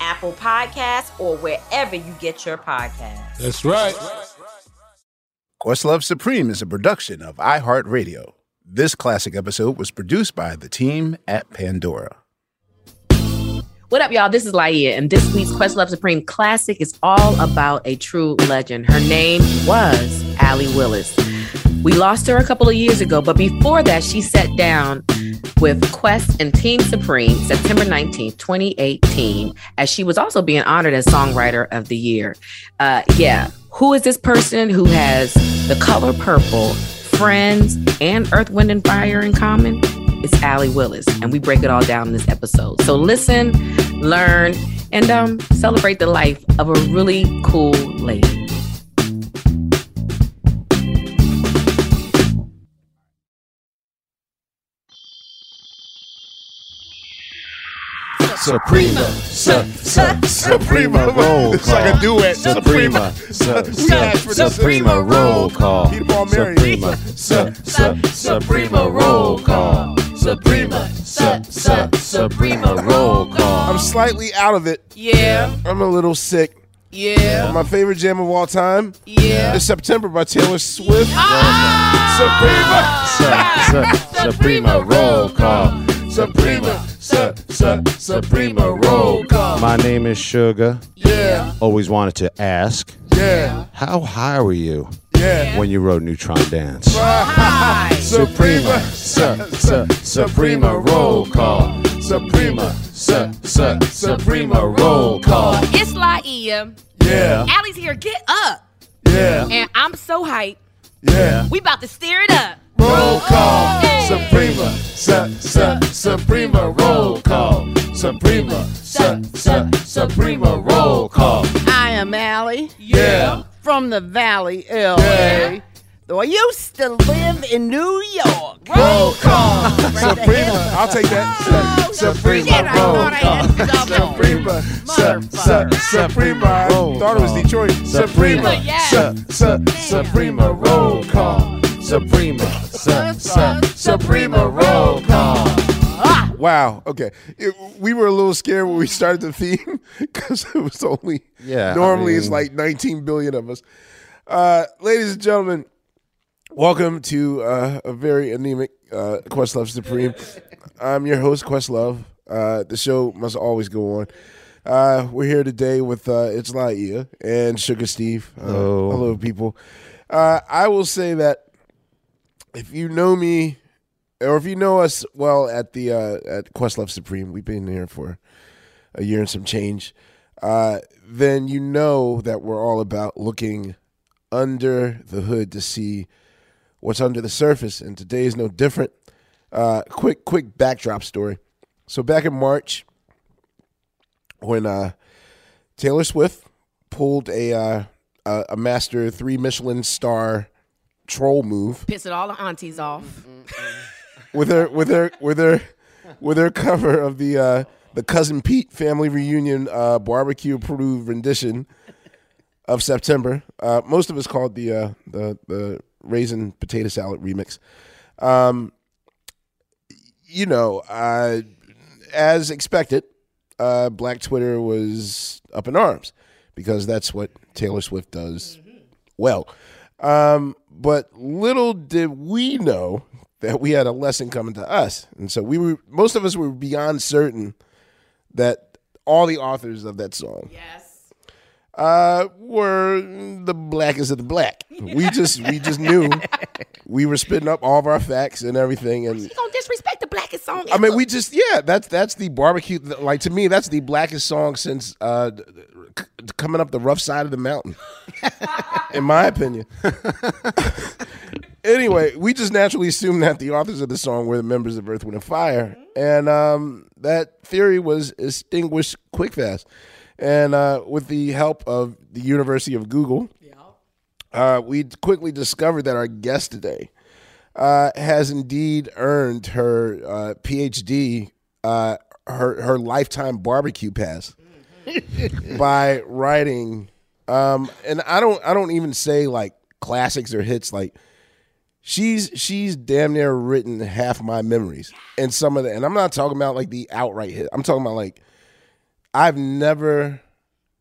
Apple Podcasts, or wherever you get your podcasts. That's right. Questlove Supreme is a production of iHeartRadio. This classic episode was produced by the team at Pandora. What up, y'all? This is Laiya, and this week's Questlove Supreme Classic is all about a true legend. Her name was Allee Willis. We lost her a couple of years ago, but before that, she sat down with Quest and Team Supreme September 19th, 2018, as she was also being honored as Songwriter of the Year. Uh, yeah, who is this person who has the color purple, friends, and Earth, Wind, and Fire in common? It's Allee Willis, and we break it all down in this episode. So listen, learn, and um, celebrate the life of a really cool lady. Suprema, su, su, Suprema roll It's like a duet. Suprema, su, su, Suprema roll call. Peter Paul Mary. Suprema, su, su, Suprema roll call. Suprema, su, su, Suprema roll call. I'm slightly out of it. Yeah, I'm a little sick. yeah, My favorite jam of all time yeah. is September by Taylor Swift. Ah! Suprema, Su, su, Suprema roll call. Suprema, su, su, Suprema roll call. My name is Sugar. Yeah, Always wanted to ask, yeah, how high were you yeah. when you wrote Neutron Dance? Suprema, su, su, Suprema roll call. Suprema, su, su, Suprema roll call. It's Laiya. Yeah, Allee's here. Get up. yeah, And I'm so hyped. yeah. We about to steer it up. Roll call. Suprema, su, su, Suprema roll call. Suprema, su, su, Suprema roll call. I am Allee Yeah. from the Valley, LA. Though I used to live in New York. Roll call. Suprema, I'll take that. Oh, Suprema roll call. had. Suprema, su, su, Suprema. I Roll thought it was. Detroit. Suprema, su, su, Suprema roll call. Suprema, su, su, Suprema roll call. Wow. Okay. It- we were a little scared when we started the theme because it was only. Yeah, I Normally it's like 19 billion of us. Uh, ladies and gentlemen, welcome to uh, a very anemic uh, Questlove Supreme. I'm your host, Questlove. Uh, the show must always go on. Uh, we're here today with uh, It's Laiya and Sugar Steve. Uh, Hello. hello, people. Uh, I will say that if you know me, or if you know us well at the uh, at Questlove Supreme, we've been here for a year and some change. Uh, then you know that we're all about looking under the hood to see what's under the surface, and today is no different. Uh, quick, quick backdrop story. So back in March, when uh, Taylor Swift pulled a uh, a, a master three Michelin star troll move Pissing all the aunties off. with her with her with her with her cover of the uh, the cousin Pete family reunion uh, barbecue approved rendition of September. Uh, most of us called the uh, the the raisin potato salad remix. Um, you know, uh, as expected, uh, Black Twitter was up in arms because that's what Taylor Swift does well. Um, but little did we know that we had a lesson coming to us, and so we were most of us were beyond certain that all the authors of that song Yes. uh, were the blackest of the black. We just we just knew we were spitting up all of our facts and everything, and You gonna disrespect the blackest song? I mean, we just yeah. That's that's the barbecue. Like to me, that's the blackest song since uh, coming up the rough side of the mountain. in my opinion. anyway, we just naturally assumed that the authors of the song were the members of Earth, Wind, and Fire, and um, that theory was extinguished quick fast. And uh, with the help of the University of Google, uh, we quickly discovered that our guest today uh, has indeed earned her uh, PhD, uh, her her lifetime barbecue pass, by writing. Um, and I don't I don't even say like classics or hits. Like she's she's damn near written half my memories and some of the. And I'm not talking about like the outright hit. I'm talking about like I've never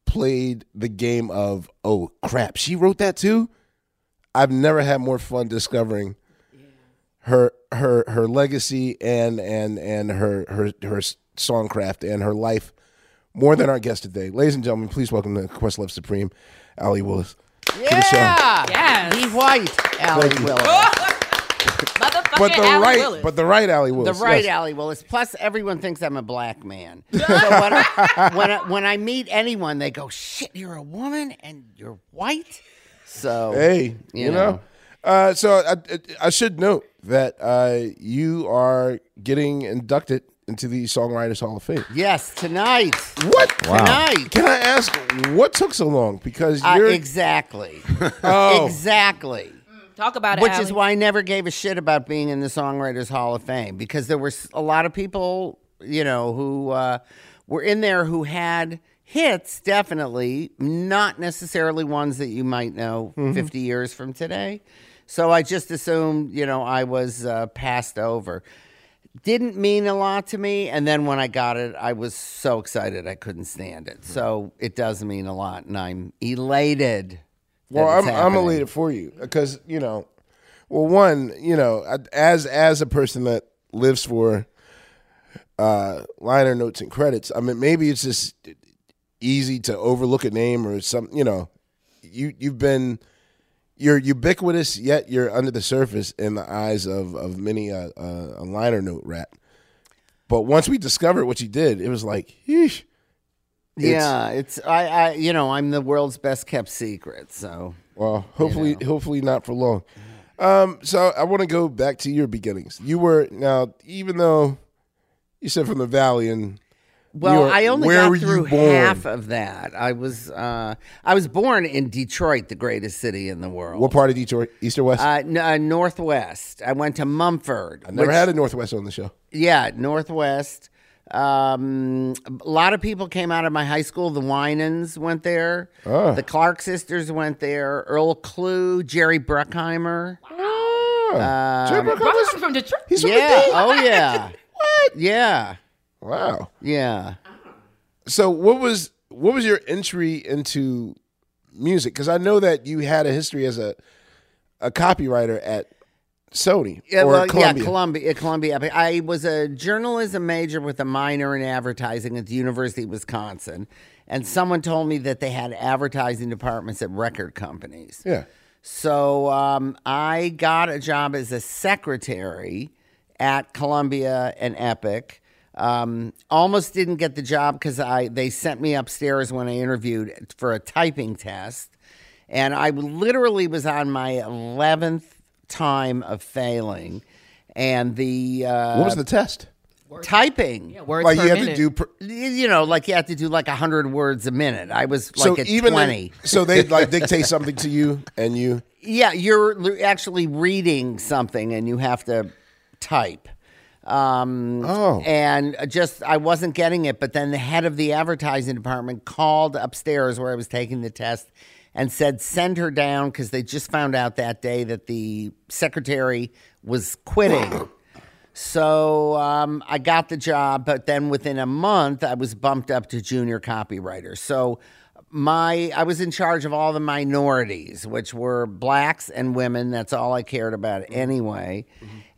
played the game of oh crap she wrote that too. I've never had more fun discovering her her her legacy and and and her her her songcraft and her life more than our guest today. Ladies and gentlemen, please welcome to Questlove Supreme, Allee Willis. Yeah. Yes. Be white, Allee Willis. Motherfucking But the Alan right, Willis. but the right Allee Willis. The right yes. Allee Willis. Plus, everyone thinks I'm a black man. so when I, when, I, when I meet anyone, they go, "Shit, you're a woman and you're white." So Hey, you, You know. know. Uh, so I, I, I should note that uh, you are getting inducted into the Songwriters Hall of Fame. yes, tonight. What? Tonight. Can I ask what took so long? Because Uh, you're exactly. Oh. Exactly. Talk about it. Which Allee. is why I never gave a shit about being in the Songwriters Hall of Fame because there were a lot of people, you know, who uh, were in there who had hits, definitely, not necessarily ones that you might know 50 years from today. So I just assumed, you know, I was uh, passed over. Didn't mean a lot to me. And then when I got it, I was so excited I couldn't stand it. So it does mean a lot. And I'm elated. Well, I'm, I'm elated for you because you know, well, one, you know, as as a person that lives for uh, liner notes and credits, I mean, maybe it's just easy to overlook a name or some, you know, you you've been you're ubiquitous, yet you're under the surface in the eyes of of many a, liner note rat. But once we discovered what you did, it was like, yeesh. Yeah, it's I, I you know I'm the world's best kept secret. So Well, hopefully, hopefully not for long. Um, so I want to go back to your beginnings. You were now, even though you said from the valley, and well, you I only got through half of that. I was uh, I was born in Detroit, the greatest city in the world. What part of Detroit? East or west? Uh, n- uh, Northwest. I went to Mumford. I never which- had a Northwest on the show. Yeah, Northwest. Um, a lot of people came out of my high school. The Winans went there. Ah. The Clark sisters went there. Earl Klugh, Jerry Bruckheimer. Ah, Jerry Bruckheimer from Detroit. he's from the Yeah. D? Oh yeah. What? Yeah. Wow. Yeah. So what was what was your entry into music? Because I know that you had a history as a a copywriter at Sony Yeah, or well, Columbia. yeah, Columbia, Columbia. I was a journalism major with a minor in advertising at the University of Wisconsin, and someone told me that they had advertising departments at record companies. yeah. So um, I got a job as a secretary at Columbia and Epic. Um, almost didn't get the job because I they sent me upstairs when I interviewed for a typing test, and I literally was on my eleventh time of failing. And the uh, What was the test? typing? Words Like per you had minute. to do. Pr- You know, like you had to do like hundred words a minute. I was like so at even twenty. so they like dictate something to you and you Yeah, you're actually reading something and you have to type. Um, Oh. And just, I wasn't getting it, but then the head of the advertising department called upstairs where I was taking the test and said send her down because they just found out that day that the secretary was quitting. So um, I got the job, but then within a month, I was bumped up to junior copywriter. So my I was in charge of all the minorities, which were blacks and women. That's all I cared about anyway.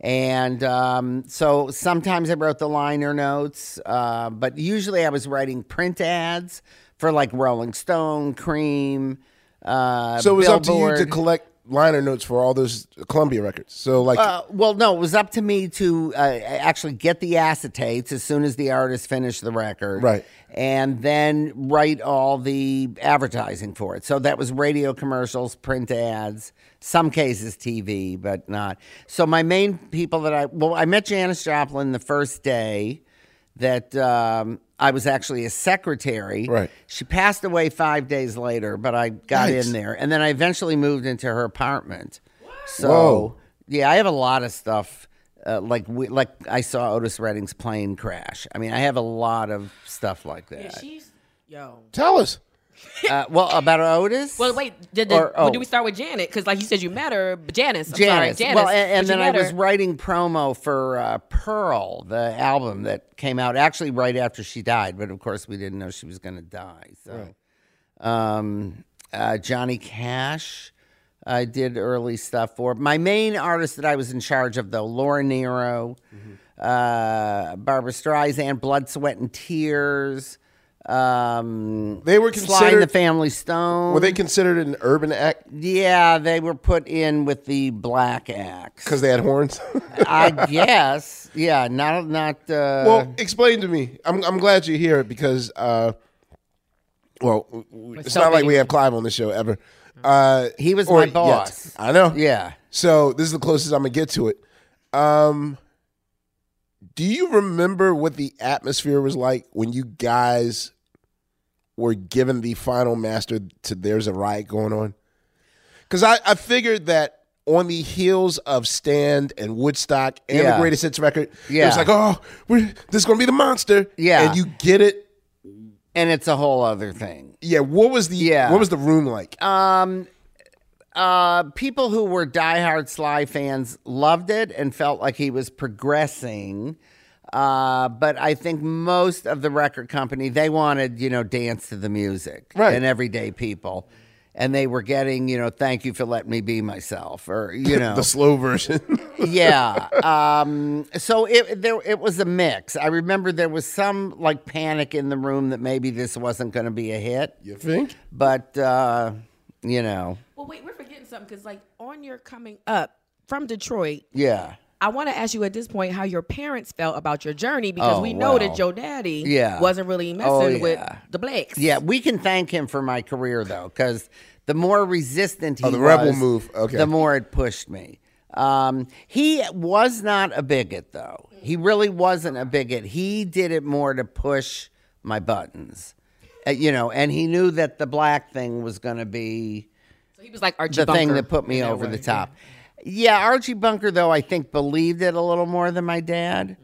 And um, so sometimes I wrote the liner notes, uh, but usually I was writing print ads for like Rolling Stone, Cream. Uh, So it was up to you to collect liner notes for all those Columbia records. So like, Uh, well, no, it was up to me to uh, actually get the acetates as soon as the artist finished the record. Right. And then write all the advertising for it. So that was radio commercials, print ads, some cases TV, but not. So my main people that I, well, I met Janis Joplin the first day that um, I was actually a secretary. Right. She passed away five days later, but I got Yikes. in there. And then I eventually moved into her apartment. So, Whoa. yeah, I have a lot of stuff. Uh, like we, like I saw Otis Redding's plane crash. I mean, I have a lot of stuff like that. Yeah, She's yo. tell us. Uh, well, about Otis. Well, wait. Did, the, Or- well, oh. did we start with Janet? Because like you said, you met her, but Janis. I'm Janis. sorry, Janis. Well, and, and then I met was writing promo for uh, Pearl, the album that came out actually right after she died, but of course we didn't know she was going to die. So, um, uh, Johnny Cash, I did early stuff for. My main artist that I was in charge of, though, Laura Nyro, uh, Barbra Streisand, Blood, Sweat, and Tears. Um, They were Sly and considered- the Family Stone. Were they considered an urban act Yeah, they were put in with the Black Acts. because they had horns? I guess. Yeah, not not. Uh, well, explain to me. I'm I'm glad you hear it because, uh, well, w- w- it's not like we have Clive on the show ever. Uh, He was or my yet. boss. I know. yeah. So this is the closest I'm gonna get to it. Um, do you remember what the atmosphere was like when you guys were given the final master to "There's a Riot Going On"? Because I, I figured that on the heels of Stand and Woodstock and Yeah. the Greatest Hits record, it was like, oh, we're, this is gonna be the monster. Yeah. and you get it. And it's a whole other thing. Yeah, what was the Yeah. what was the room like? Um, uh, people who were diehard Sly fans loved it and felt like he was progressing. Uh, but I think most of the record company they wanted, you know, dance to the music Right. and everyday people, and they were getting, you know, thank you for letting me be myself, or you know, the slow version. yeah. Um, so it there it was a mix. I remember there was some like panic in the room that maybe this wasn't going to be a hit, you think? but uh, you know, Well, wait, we're forgetting something because like on your coming up from Detroit, yeah, I want to ask you at this point how your parents felt about your journey because Oh, we know that well. your daddy Yeah. wasn't really messing Oh, with the blacks. yeah. We can thank him for my career though, because the more resistant he Oh, the rebel was, move. Okay. the more it pushed me. Um, he was not a bigot though. He really wasn't a bigot. He did it more to push my buttons. Uh, you know, and he knew that the black thing was going to be So he was like Archie the thing that put me over way. the top. Yeah, Archie Bunker though I think believed it a little more than my dad.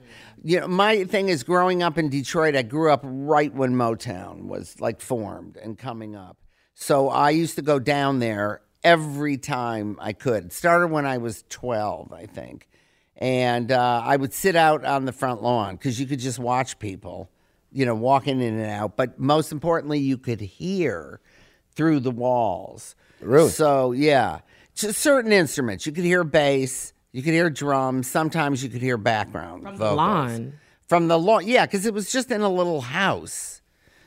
You know, my thing is growing up in Detroit, I grew up right when Motown was like formed and coming up. So I used to go down there every time I could. It started when I was 12, I think. And uh, I would sit out on the front lawn because you could just watch people, you know, walking in and out. But most importantly, you could hear through the walls. Really? So, yeah. Certain instruments. You could hear bass, you could hear drums, sometimes you could hear background From the vocals. lawn. From the lawn. Yeah, because it was just in a little house.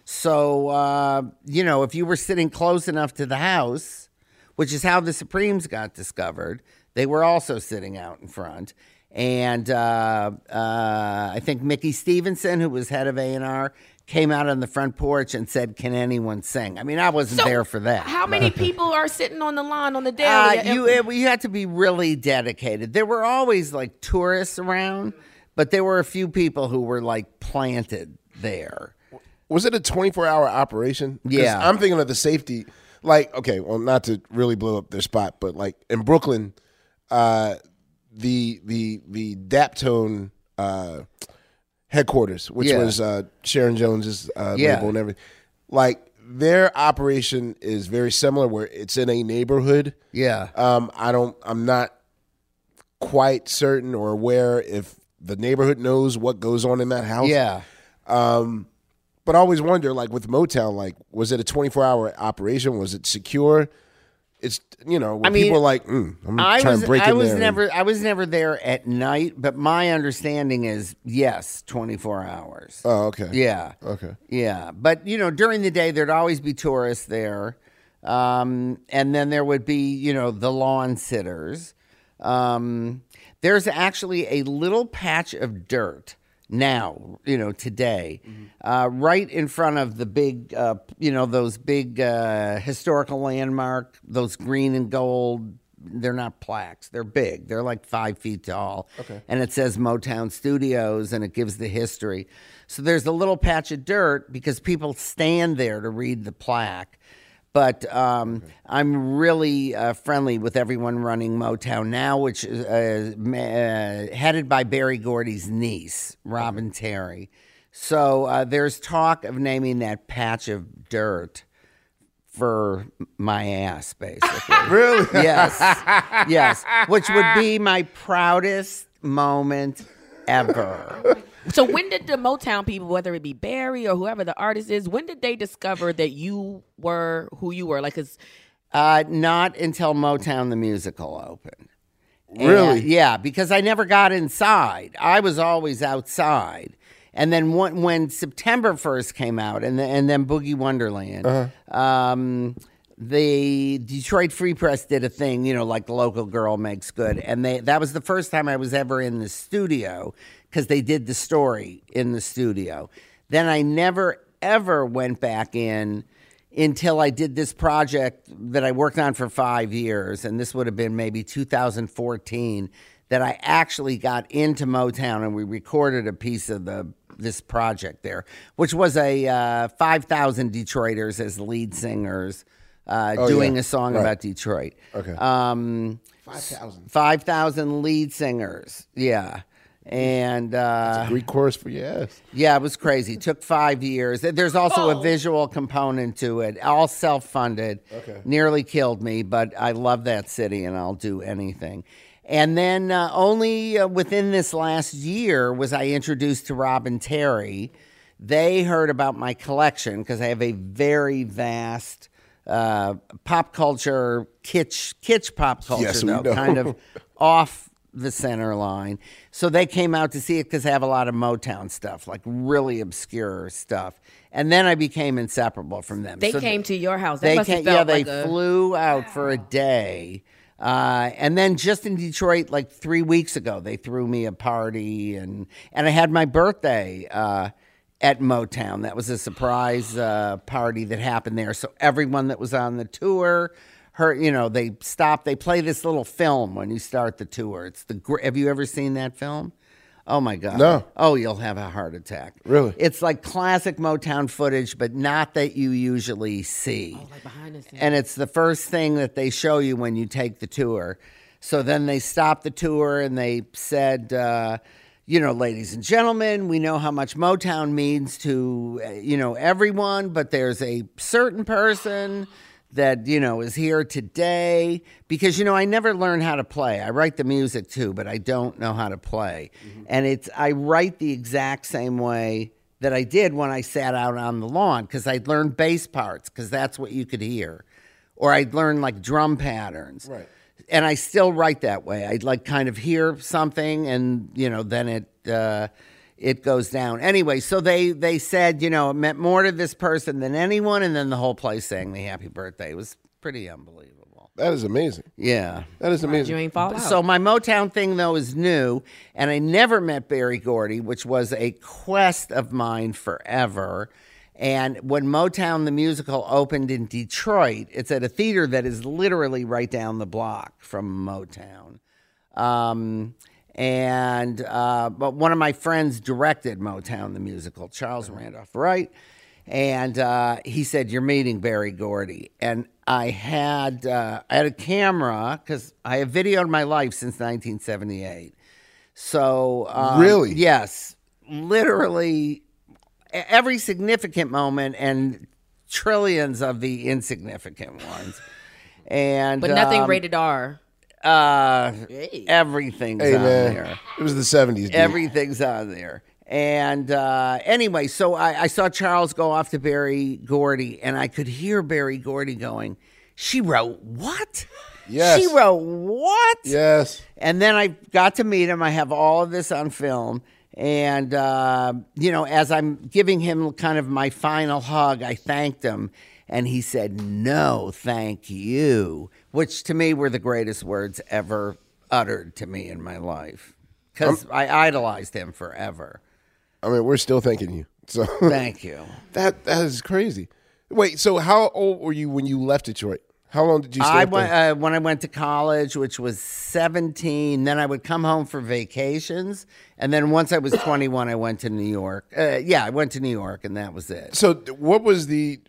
So, uh, you know, if you were sitting close enough to the house, which is how the Supremes got discovered, they were also sitting out in front. And uh, uh, I think Mickey Stevenson, who was head of A&R, came out on the front porch and said, can anyone sing? I mean, I wasn't So, there for that. How many people are sitting on the lawn on the Uh, you it- you had to be really dedicated. There were always like tourists around, but there were a few people who were like planted there. Was it a 24 hour operation? Yeah. I'm thinking of the safety. Like, okay, well, not to really blow up their spot, but like in Brooklyn, uh, the the the Daptone uh, headquarters, which Yeah. was uh, Sharon Jones's uh, Yeah. label and everything, like their operation is very similar, where it's in a neighborhood. Yeah. Um, I don't. I'm not quite certain or aware if the neighborhood knows what goes on in that house. Yeah. Um, but I always wonder, like with Motown, like was it a 24 hour operation? Was it secure? It's you know, when I mean, people are like, mm, I'm I trying was to break I in was there and- never I was never there at night, but my understanding is yes, 24 hours. Oh, okay. Yeah. Okay. Yeah. But, you know, during the day, there'd always be tourists there. Um, and then there would be, you know, the lawn sitters. Um, there's actually a little patch of dirt now, you know, today, uh, right in front of the big, uh, you know, those big uh, historical landmark, those green and gold. They're not plaques. They're big. They're like five feet tall. Okay. And it says Motown Studios and it gives the history. So there's a little patch of dirt because people stand there to read the plaque. But um, I'm really uh, friendly with everyone running Motown now, which is uh, ma- uh, headed by Berry Gordy's niece, Robin Terry. So uh, there's talk of naming that patch of dirt for my ass, basically. Really? yes, yes, which would be my proudest moment ever. So when did the Motown people, whether it be Berry or whoever the artist is, when did they discover that you were who you were? Like, cause Uh, not until Motown the musical opened. And- Really? yeah, because I never got inside. I was always outside. And then when, when September first came out, and then, and then Boogie Wonderland, um, the Detroit Free Press did a thing, you know, like the local girl makes good, and they that was the first time I was ever in the studio because they did the story in the studio. Then I never ever went back in until I did this project that I worked on for five years, and this would have been maybe 2014 that I actually got into Motown and we recorded a piece of the this project there, which was a uh, 5,000 Detroiters as lead singers uh, doing yeah. a song Right. about Detroit. Okay. Um, 5,000. 5,000 lead singers. Yeah. And uh, Greek chorus for yes. yeah, it was crazy. Took five years. There's also a visual component to it, all self funded. Okay. Nearly killed me, but I love that city and I'll do anything. And then uh, only uh, within this last year was I introduced to Robin Terry. They heard about my collection because I have a very vast uh, pop culture, kitsch, kitsch pop culture, Yes, though, kind of off the center line. So they came out to see it because I have a lot of Motown stuff, like really obscure stuff. And then I became inseparable from them. they So came to your house. That they came, yeah, felt they a- flew out for a day. Uh, and then just in Detroit, like three weeks ago, they threw me a party, and and I had my birthday uh, at Motown. That was a surprise uh, party that happened there. So everyone that was on the tour, her, you know, they stop. They play this little film when you start the tour. It's the. gr- Have you ever seen that film? Oh my god! No. Oh, you'll have a heart attack. Really? It's like classic Motown footage, but not that you usually see. like behind the scenes. And it's the first thing that they show you when you take the tour. So then they stopped the tour and they said, uh, you know, ladies and gentlemen, we know how much Motown means to, uh, you know, everyone, but there's a certain person that, you know, is here today because, you know, I never learned how to play. I write the music too, but I don't know how to play. And it's, I write the exact same way that I did when I sat out on the lawn because I'd learn bass parts because that's what you could hear. Or I'd learn like drum patterns. Right. And I still write that way. I'd like kind of hear something and, you know, then it, uh, it goes down. Anyway, so they, they said, you know, it meant more to this person than anyone. And then the whole place sang the happy birthday. It was pretty unbelievable. That is amazing. Yeah. That is amazing. you ain't fall out. So my Motown thing though is new, and I never met Berry Gordy, which was a quest of mine forever. And when Motown the musical opened in Detroit, it's at a theater that is literally right down the block from Motown. Um, and uh, but one of my friends directed Motown the musical, Charles Randolph Wright, and uh, he said, "You're meeting Berry Gordy." And I had uh, I had a camera because I have videoed my life since 1978. So um, Really? yes, literally every significant moment and trillions of the insignificant ones. And But nothing um, rated R. uh everything's Hey on man, there. it was the seventies. Everything's on there. And uh, anyway, so I, I saw Charles go off to Berry Gordy, and I could hear Berry Gordy going, She wrote what? Yes. She wrote what? Yes. And then I got to meet him. I have all of this on film. And, uh, you know, as I'm giving him kind of my final hug, I thanked him. And he said, No, thank you, which to me were the greatest words ever uttered to me in my life because I idolized him forever. I mean, we're still thanking you. So Thank you. that that is crazy. Wait, so how old were you when you left Detroit? How long did you stay? I went uh, when I went to college, which was seventeen. Then I would come home for vacations, and then once I was twenty-one, I went to New York. Uh, yeah, I went to New York, and that was it. so what was the?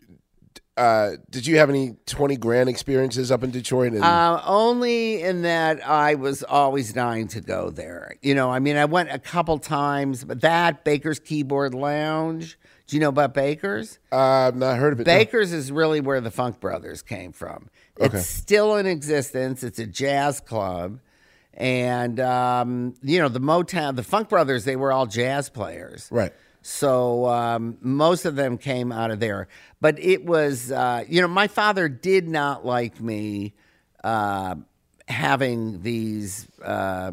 Uh, did you have any twenty grand experiences up in Detroit? And, Uh, only in that I was always dying to go there. You know, I mean, I went a couple times, but that Baker's Keyboard Lounge. Do you know about Baker's? uh, I've not heard of it. no. Baker's is really where the Funk Brothers came from. It's Okay. still in existence. It's a jazz club. And, um, you know, the Motown, the Funk Brothers, they were all jazz players. Right. So um, most of them came out of there. But it was, uh, you know, my father did not like me uh, having these uh,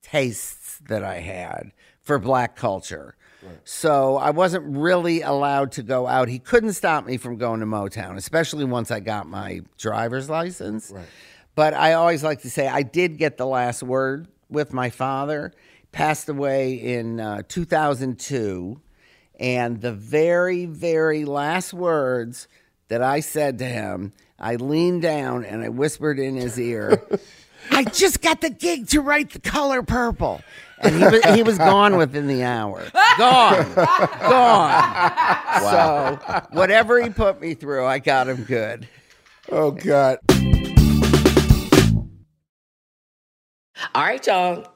tastes that I had for black culture. So I wasn't really allowed to go out. He couldn't stop me from going to Motown, especially once I got my driver's license. But I always like to say I did get the last word with my father. Passed away in uh, 2002. And the very, very last words that I said to him, I leaned down and I whispered in his ear, I just got the gig to write the color purple. And he was, he was gone within the hour. Gone. Gone. So, whatever he put me through, I got him good. Oh God. All right, y'all.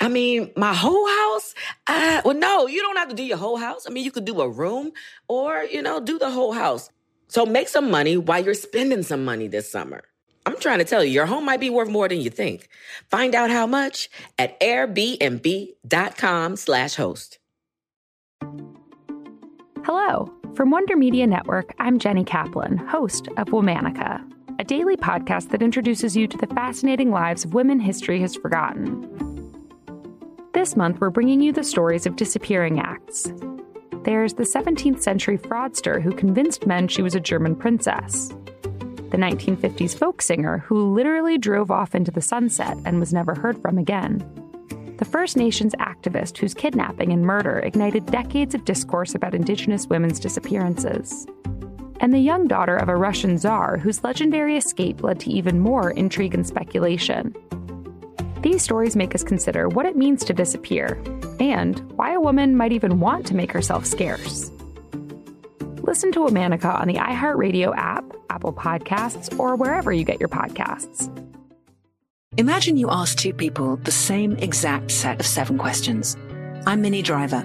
I mean, my whole house? Uh, well, no, you don't have to do your whole house. I mean, you could do a room or, you know, do the whole house. So make some money while you're spending some money this summer. I'm trying to tell you, your home might be worth more than you think. Find out how much at airbnb.com slash host. Hello. From Wonder Media Network, I'm Jenny Kaplan, host of Womanica, a daily podcast that introduces you to the fascinating lives of women history has forgotten. This month, we're bringing you the stories of disappearing acts. There's the 17th century fraudster who convinced men she was a German princess, the 1950s folk singer who literally drove off into the sunset and was never heard from again, the First Nations activist whose kidnapping and murder ignited decades of discourse about Indigenous women's disappearances, and the young daughter of a Russian czar whose legendary escape led to even more intrigue and speculation. These stories make us consider what it means to disappear and why a woman might even want to make herself scarce. Listen to Womanica on the iHeartRadio app, Apple Podcasts, or wherever you get your podcasts. Imagine you ask two people the same exact set of seven questions. I'm Minnie Driver,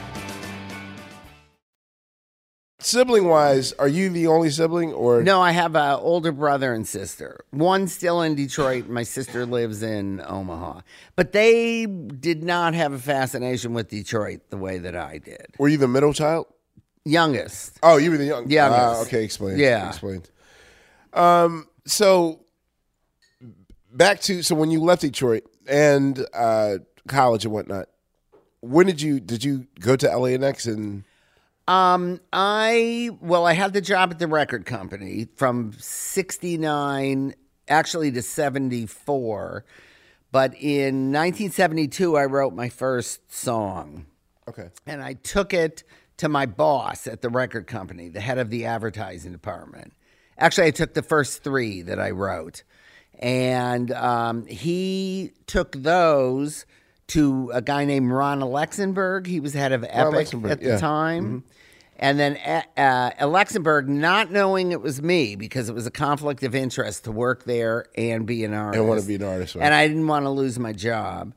Sibling wise, are you the only sibling or No, I have an older brother and sister. One still in Detroit. My sister lives in Omaha. But they did not have a fascination with Detroit the way that I did. were you the middle child? Youngest. Oh, you were the young. Youngest. Ah, okay, explain. Yeah. explain. Um. So back to so when you left Detroit and uh, college and whatnot, when did you did you go to LAX and Um, I well, I had the job at the record company from '69 actually to '74, but in 1972 I wrote my first song. Okay. And I took it to my boss at the record company, the head of the advertising department. Actually, I took the first three that I wrote, and um, he took those to a guy named Ron Alexenberg. He was head of Epic at the yeah. time. And then uh, uh, Alexenberg, not knowing it was me because it was a conflict of interest to work there and be an artist. and want to be an artist? right? And I didn't want to lose my job.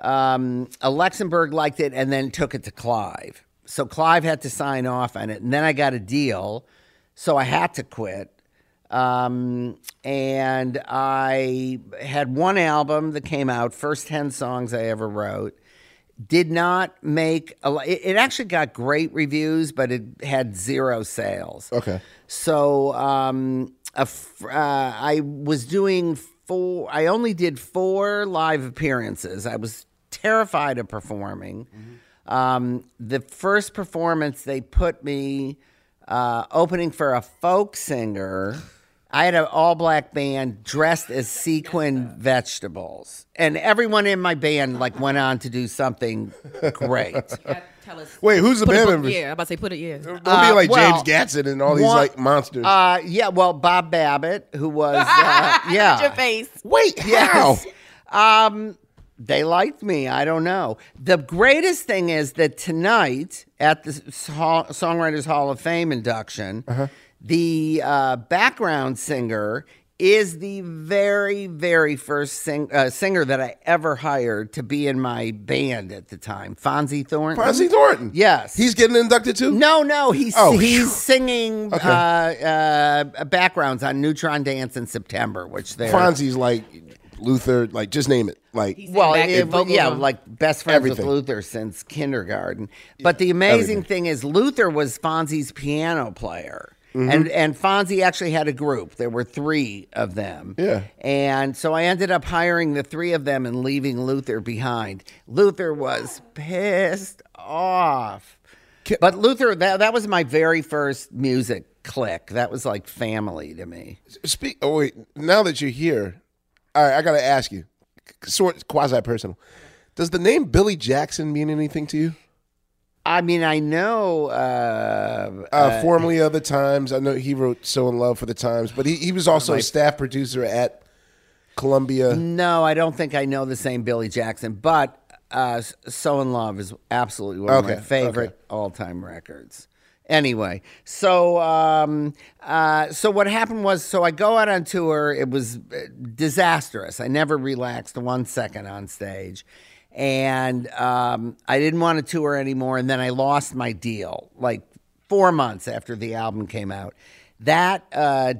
Um, Alexenberg liked it and then took it to Clive. So Clive had to sign off on it. And then I got a deal. So I had to quit. Um, and I had one album that came out, first 10 songs I ever wrote. Did not make a lot. It, it actually got great reviews, but it had zero sales. Okay. So um, a uh, I was doing four. I only did four live appearances. I was terrified of performing. Um, the first performance, they put me uh, opening for a folk singer. I had an all black band dressed as sequin vegetables, and everyone in my band like went on to do something great. Tell us. Wait, who's the Put a band book- members? Yeah, I'm about to say put it. Yeah. Don't be Uh, like well, James Gadson and all these one- like monsters. Uh, yeah, well, Bob Babbitt, who was uh, yeah, Your face. Wait, how? Yes. Um, they liked me. I don't know. The greatest thing is that tonight at the Hall- Songwriters Hall of Fame induction, the uh, background singer is the very, very first sing- uh, singer that I ever hired to be in my band at the time, Fonzi Thornton. Fonzi Thornton. Yes. He's getting inducted too. No, no, he's Oh, he's phew. singing Okay. uh, uh, backgrounds on Neutron Dance in September, which they're Fonzi's like Luther, like just name it. Like well, back it- yeah, like best friends Everything. with Luther since kindergarten. But the amazing everything. thing is, Luther was Fonzi's piano player. Mm-hmm. And and Fonzi actually had a group. There were three of them. Yeah. And so I ended up hiring the three of them and leaving Luther behind. Luther was pissed off. But Luther, that, that was my very first music click. That was like family to me. Speak. Oh wait, now that you're here, all right, I got to ask you, sort quasi personal. Does the name Billy Jackson mean anything to you? I mean, I know. Uh, Uh, formerly of the Times, I know he wrote "So in Love" for the Times, but he, he was also a staff producer at Columbia. No, I don't think I know the same Billy Jackson, but uh, "So in Love" is absolutely one of my favorite all-time records. Anyway, so um, uh, so what happened was, so I go out on tour. It was uh, disastrous. I never relaxed one second on stage, and um, I didn't want to tour anymore. And then I lost my deal, like four months after the album came out. That uh,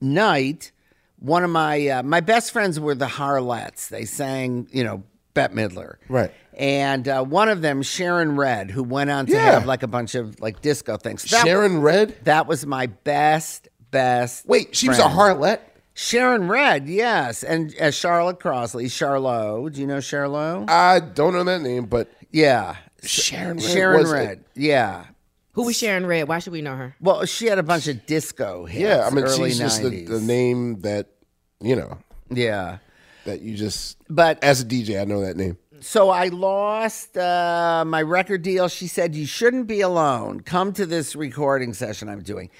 night, one of my uh, my best friends were the Harlettes. They sang, you know, Bette Midler, Right. And uh, one of them, Sharon Redd, who went on to Yeah. have like a bunch of like disco things. That- Sharon Redd. that was my best, best. Wait, she was a friend. harlot. Sharon Redd, yes, and uh, Charlotte Crossley, Charlot. Do you know Charlot? I don't know that name, but yeah, Sharon Redd Sharon was a- Red. Yeah. Who was Sharon Redd? Why should we know her? Well, she had a bunch of disco hits. yeah, I mean, early she's just the, the name that you know Yeah, that you just. but As a DJ, I know that name. So I lost uh, my record deal. She said, You shouldn't be alone. Come to this recording session I'm doing.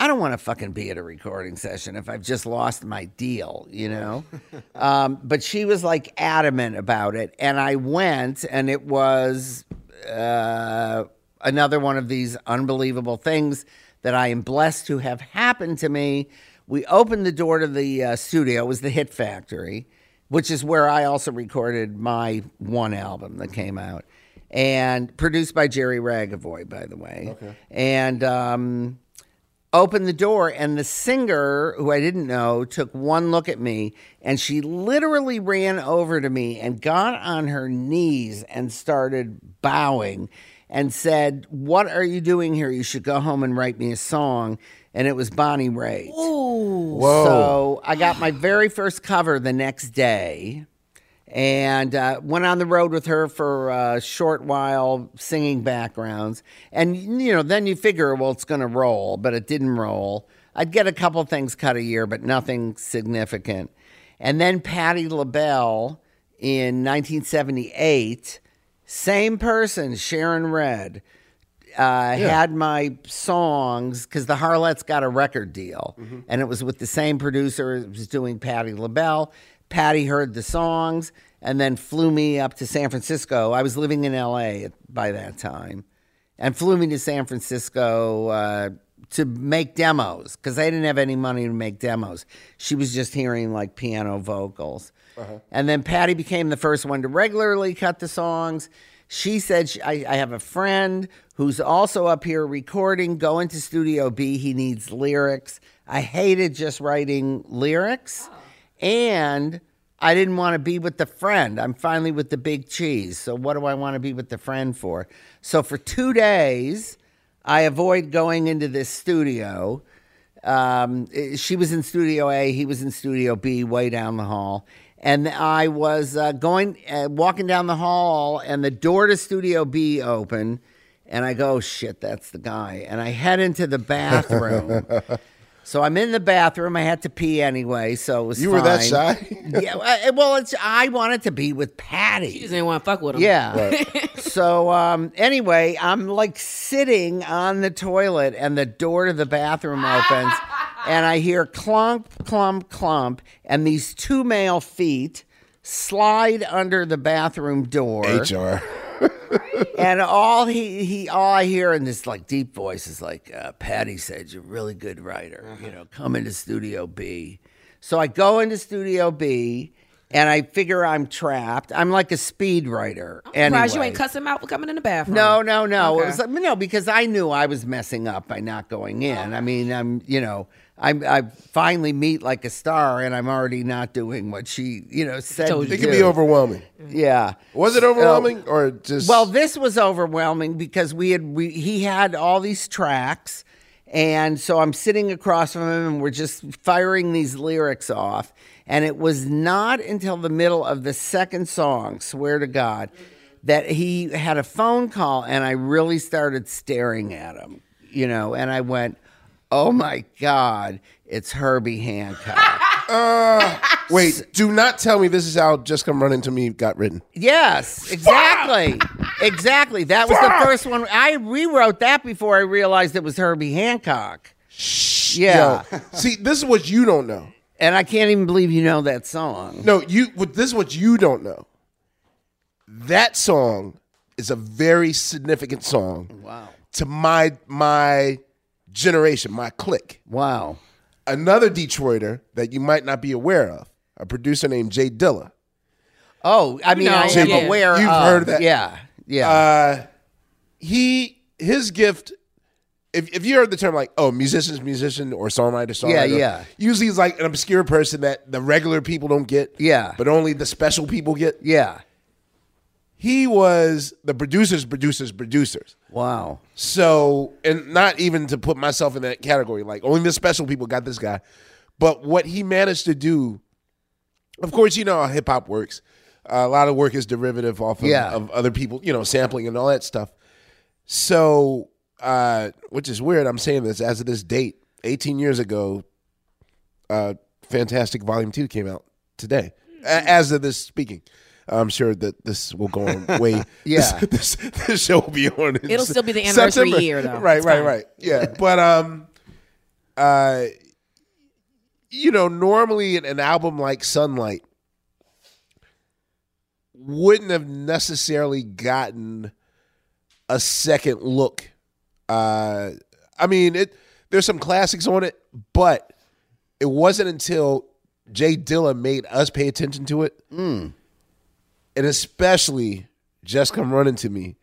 I don't want to fucking be at a recording session if I've just lost my deal, you know? um, but she was like adamant about it. And I went, and it was uh, another one of these unbelievable things that I am blessed to have happened to me We opened the door to the uh, studio. It was the Hit Factory, which is where I also recorded my one album that came out, and produced by Jerry Ragovoy, by the way. Okay. And um, opened the door, and the singer, who I didn't know, took one look at me, and she literally ran over to me and got on her knees and started bowing and said, What are you doing here? You should go home and write me a song. And it was Bonnie Raitt. Whoa. So I got my very first cover the next day and uh, went on the road with her for a short while singing backgrounds. And, you know, then you figure, well, it's going to roll, but it didn't roll. I'd get a couple things cut a year, but nothing significant. And then Patti LaBelle in 1978, same person, Sharon Redd, uh, had my songs because the Harlettes got a record deal, and it was with the same producer. It was doing Patti LaBelle. Patti heard the songs and then flew me up to San Francisco. I was living in LA by that time, and flew me to San Francisco uh, to make demos because I didn't have any money to make demos. She was just hearing like piano vocals. And then Patti became the first one to regularly cut the songs. She said, she, I, I have a friend who's also up here recording, going to Studio B. He needs lyrics. I hated just writing lyrics. And I didn't want to be with the friend. I'm finally with the big cheese. So, what do I want to be with the friend for? So, for two days, I avoid going into this studio. Um, eh, she was in Studio A, he was in Studio B, way down the hall. And I was uh, going, uh, walking down the hall, and the door to Studio B opened. And I go, shit, that's the guy. And I head into the bathroom. So I'm in the bathroom. I had to pee anyway, so it was You were that shy? yeah, I- well, it's I wanted to be with Patti. You just didn't want to fuck with him. Yeah. so um, anyway, I'm like sitting on the toilet, and the door to the bathroom opens, and I hear clump, clump, clump, and these two male feet slide under the bathroom door. HR. And all he he all I hear in this like deep voice is like, uh, Patti said you're a really good writer. You know, come into Studio B. So I go into Studio B. And I figure I'm trapped. I'm like a speed writer. Surprised you anyway. ain't cussing him out for coming in the bathroom. No, no, no. It was like, no, because I knew I was messing up by not going in. I mean, I'm, you know, I'm, I finally meet like a star, and I'm already not doing what she, you know, said. Told to you. It can be overwhelming. Mm-hmm. Yeah. Was it So- overwhelming or just? well, this was overwhelming because we had we he had all these tracks, and so I'm sitting across from him, and we're just firing these lyrics off. And it was not until the middle of the second song, swear to God, that he had a phone call, and I really started staring at him, you know, and I went, "Oh my God, it's Herbie Hancock." Uh, wait, do not tell me this is how Just Come Running to Me got written. Yes, exactly. exactly. That was the first one. I rewrote that before I realized it was Herbie Hancock. Yeah. Yo, see, this is what you don't know. And I can't even believe you know that song. No, you. This is what you don't know. That song is a very significant song. Wow. To my my generation, my clique. Wow. Another Detroiter that you might not be aware of, a producer named J Dilla. Oh, I mean, know, I am yeah. aware You've of- heard of that? Yeah. Yeah. Uh, he his gift. If, if you heard the term like oh musician's musician or songwriter Yeah, songwriter yeah. usually he's like an obscure person that the regular people don't get Yeah. but only the special people get yeah. He was the producers producers producers. Wow. so and not even to put myself in that category like only the special people got this guy. But what he managed to do of course you know how hip-hop works. Uh, a lot of work is derivative off of, Yeah. of other people you know sampling and all that stuff. So uh, which is weird i'm saying this as of this date 18 years ago uh, fantastic volume 2 came out today A- as of this speaking I'm sure that this will go on way. Yeah. this, this, this show will be on. in It'll still be the anniversary September. year, though. Right, It's right, fine. right. Yeah, but um, uh, you know, normally an, an album like Sunlight wouldn't have necessarily gotten a second look. Uh, I mean, it there's some classics on it, but it wasn't until J Dilla made us pay attention to it, Mm. And especially just come running to me.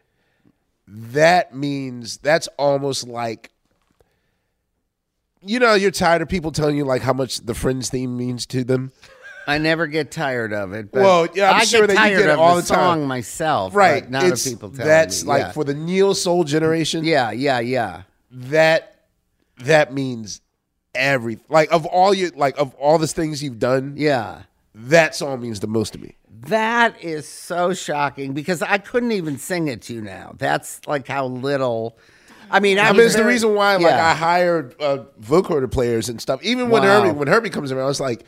That means that's almost like you know you're tired of people telling you like how much the Friends theme means to them. I never get tired of it. But Well, yeah, I'm I sure get that you get it all the, the time. song myself. right? not it's, of people telling me. that's me. like yeah. for the Neo Soul generation. Yeah, yeah, yeah. That that means everything. like of all your like of all the things you've done. Yeah. That song means the most to me. That is so shocking because I couldn't even sing it to you now. That's like how little. I mean, I, I mean, was it's the reason why, like, Yeah. I hired uh, vocoder players and stuff. Even when Wow. Herbie, when Herbie comes around, it's like,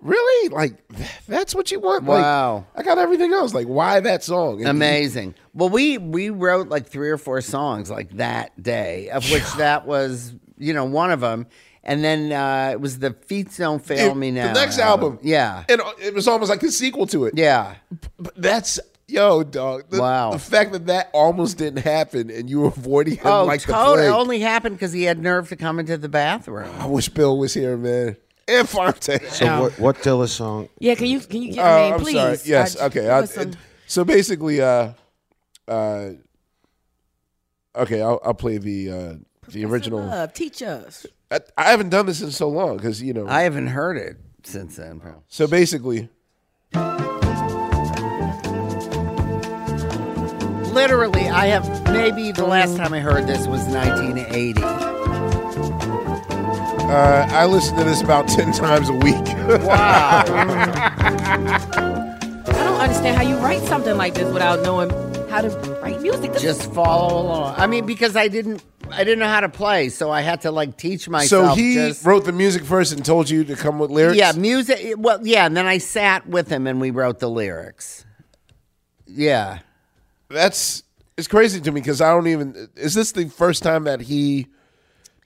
really, like, th- that's what you want? Wow. Like, I got everything else. Like, why that song? Amazing. Well, we we wrote like three or four songs like that day, of which that was you know one of them, and then uh, it was the Feet Don't Fail It- Me Now. The next album, yeah, and it was almost like a sequel to it. yeah. But that's yo, dog. The, Wow. The fact that that almost didn't happen and you were avoiding him Oh, like the totally. It plague. only happened because he had nerve to come into the bathroom. I wish Bill was here, man. And Fonzi. So what, what Dilla song? Yeah, can you can you get Uh, a name, I'm please? sorry. Yes. I- okay. I- us some- so basically, uh, uh, okay, I'll, I'll play the uh, the original. Love, teach us. I, I haven't done this in so long because you know. I haven't heard it since then, bro. so basically, Literally, I have maybe the last time I heard this was 1980. uh, I listen to this about ten times a week. Wow. I don't understand how you write something like this without knowing how to write music. This Just follow along. I mean, because I didn't, I didn't know how to play, so I had to like teach myself. so he just, wrote the music first and told you to come with lyrics. yeah, music. Well, yeah, and then I sat with him and we wrote the lyrics. Yeah. that's it's crazy to me because I don't even. Is this the first time that he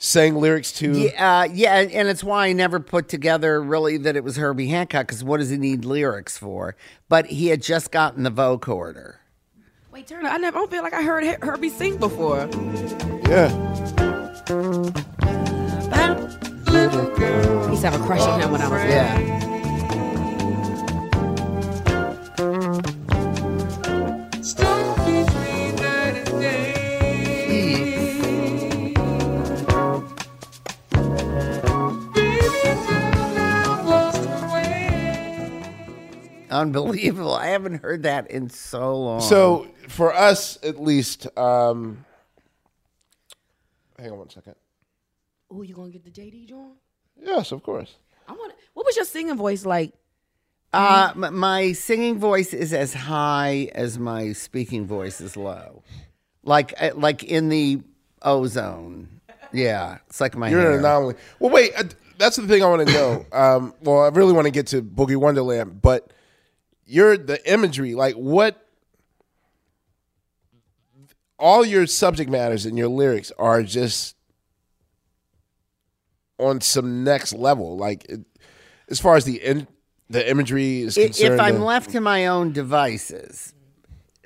sang lyrics to? Yeah, uh, yeah, and- it's why I never put together really that it was Herbie Hancock because what does he need lyrics for? But he had just gotten the vocoder. Wait, Turner, I never I don't feel like I heard Her- Herbie sing before. Yeah. I used to have a crush on him when I was Yeah. Unbelievable. I haven't heard that in so long. So for us, at least, um, hang on one second. Oh, you gonna get the JD John? Yes, of course. I want. What was your singing voice like? Uh, m- my singing voice is as high as my speaking voice is low, like uh, like in the ozone. Yeah, it's like my You're hair. an anomaly. Well, wait. Uh, that's the thing I want to know. Um, well, I really want to get to Boogie Wonderland, but you're the imagery. Like what? All your subject matters and your lyrics are just on some next level. Like it, as far as the in, the imagery is concerned. if I'm uh, left to my own devices,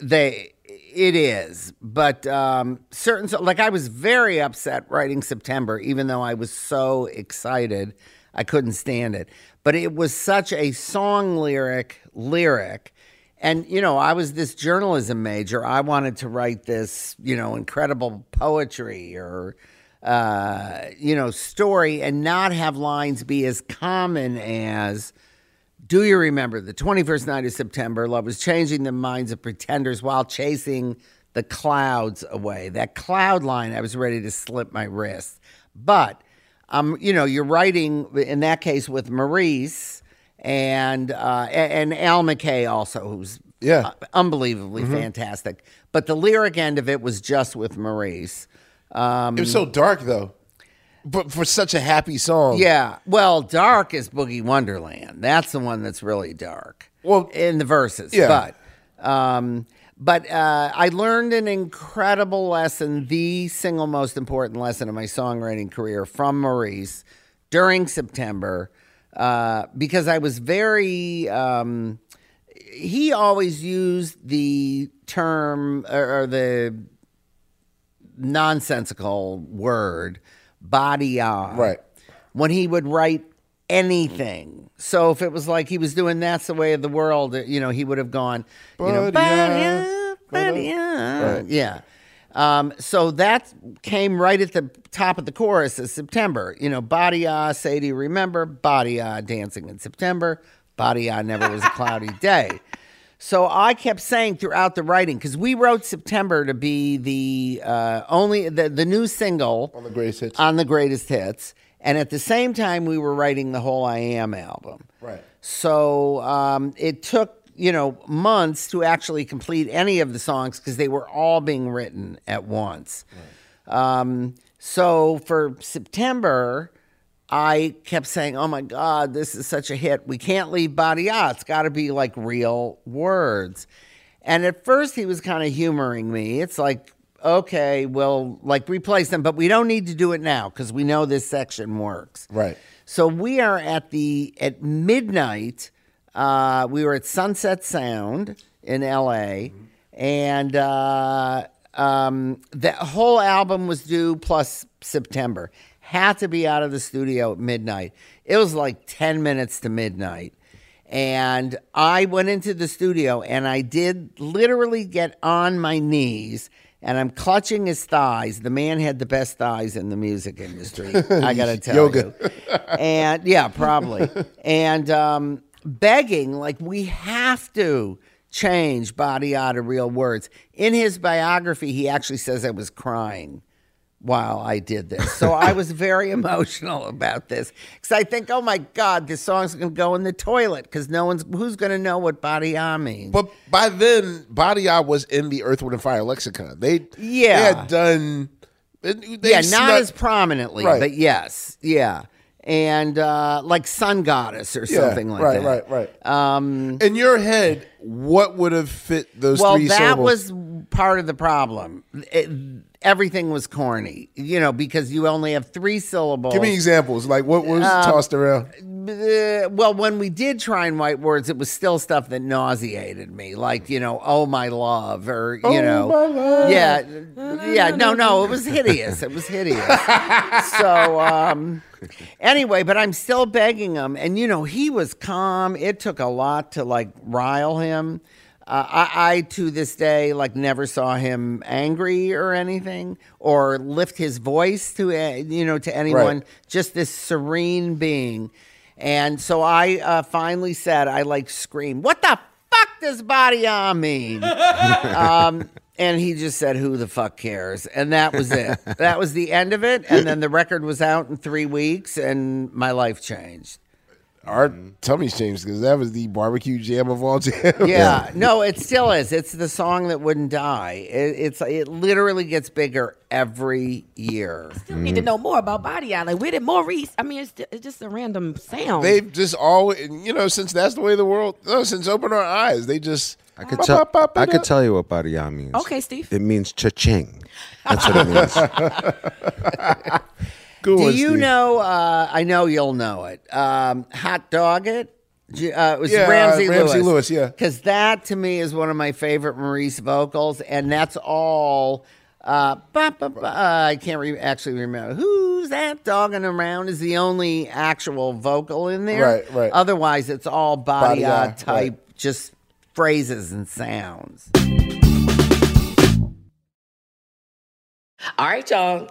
they it is. But um, certain so- like I was very upset writing September, even though I was so excited, I couldn't stand it. But it was such a song lyric lyric. And you know, I was this journalism major. I wanted to write this, you know, incredible poetry or uh, you know, story and not have lines be as common as do you remember the 21st night of September? Love was changing the minds of pretenders while chasing the clouds away. That cloud line, I was ready to slip my wrist. But, um, you know, you're writing in that case with Maurice and uh, and Al McKay also, who's Yeah. uh, unbelievably Mhm. fantastic. But the lyric end of it was just with Maurice. Um, it was so dark though, but for such a happy song. yeah. Well, dark is Boogie Wonderland. That's the one that's really dark. Well, in the verses. Yeah. But um but uh, I learned an incredible lesson, the single most important lesson of my songwriting career from Maurice during September, uh, because I was very. Um, he always used the term or, or the nonsensical word body on. Right. When he would write anything. So if it was like he was doing "That's the Way of the World," uh, you know, he would have gone, you know, Ba-dia, "Ba-dia, ba-dia." Right. yeah. Um, so that came right at the top of the chorus of September. You know, ah, say, do you remember? Badia, ah, dancing in September. Badia, ah, never was a cloudy day. So I kept saying throughout the writing, because we wrote September to be the uh, only the, the new single on the greatest hits. on the greatest hits, and at the same time we were writing the whole I Am album. Right. So um, it took you know months to actually complete any of the songs because they were all being written at once. Um, so for September, I kept saying, "Oh my God, this is such a hit. We can't leave Badia. It's got to be like real words." And at first, he was kind of humoring me. It's like, okay, we'll like replace them, but we don't need to do it now because we know this section works. Right. So we are at the at midnight. Uh, we were at Sunset Sound in L.A. and uh, um, the whole album was due plus September. Had to be out of the studio at midnight. It was like ten minutes to midnight. And I went into the studio and I did literally get on my knees and I'm clutching his thighs. The man had the best thighs in the music industry. I got to tell Yoga. you. And yeah, probably. and um, begging, like, we have to change body out of real words. In his biography, he actually says I was crying while I did this. So I was very emotional about this because I think, oh my God, this song's going to go in the toilet because no one's, who's going to know what body means? But by then, Badia was in the Earth, Wind, and Fire lexicon. They Yeah. they had done. They yeah, not as prominently, Right. but yes, yeah. And uh, like Sun Goddess or Yeah, something like right, that. right, right. Right. Um, In your head, what would have fit those well, three that syllables? was part of the problem. It- everything was corny, you know, because you only have three syllables. Give me examples. Like what was Um, tossed around? Uh, well, when we did try and write words, it was still stuff that nauseated me, like you know, "Oh my love," or you Oh, know, my love. yeah, yeah. No, no, it was hideous. It was hideous. so, um, anyway, but I'm still begging him, and you know, he was calm. It took a lot to like rile him. Uh, I, I to this day like never saw him angry or anything, or lift his voice to uh, you know to anyone. Just this serene being. And so I uh, finally said, I like scream, what the fuck does body on mean? um, and he just said, who the fuck cares? And that was it. that was the end of it. And then the record was out in three weeks, and my life changed. Our mm-hmm. tummies changed because that was the barbecue jam of all jams. Yeah, no, it still is. It's the song that wouldn't die. It, it's it literally gets bigger every year. Still need to know more about Body Eye. Like, where did Maurice? I mean, it's, it's just a random sound. They've just always, you know, since that's the way the world, no, since Open Our Eyes, they just. I could tell. I could tell you what body Bariyah means. Okay, Steve. It means cha-ching. That's what it means. Good Do one, you Steve. know? Uh, I know you'll know it. Um, Hot Dawgit. Uh, it was Yeah, uh, Ramsey, Ramsey Lewis. Lewis, yeah. because that to me is one of my favorite Maurice vocals, and that's all. Uh, ba, ba, ba, uh, I can't re- actually remember who's that dogging around is the only actual vocal in there. Right, right. Otherwise, it's all body, Body uh, eye, type, just phrases and sounds. All right, y'all.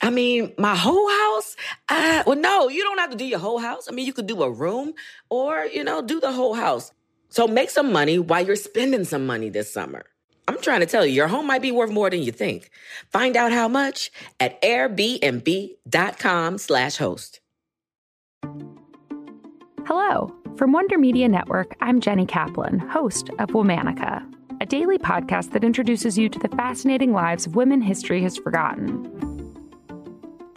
I mean, my whole house? Uh, well, no, you don't have to do your whole house. I mean, you could do a room or, you know, do the whole house. So make some money while you're spending some money this summer. I'm trying to tell you, your home might be worth more than you think. Find out how much at airbnb.com slash host. Hello. From Wonder Media Network, I'm Jenny Kaplan, host of Womanica, a daily podcast that introduces you to the fascinating lives of women history has forgotten.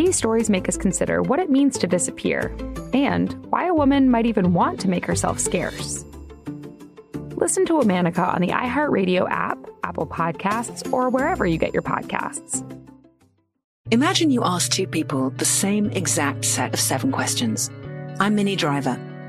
These stories make us consider what it means to disappear and why a woman might even want to make herself scarce. Listen to Womanica on the iHeartRadio app, Apple Podcasts, or wherever you get your podcasts. Imagine you ask two people the same exact set of seven questions. I'm Minnie Driver,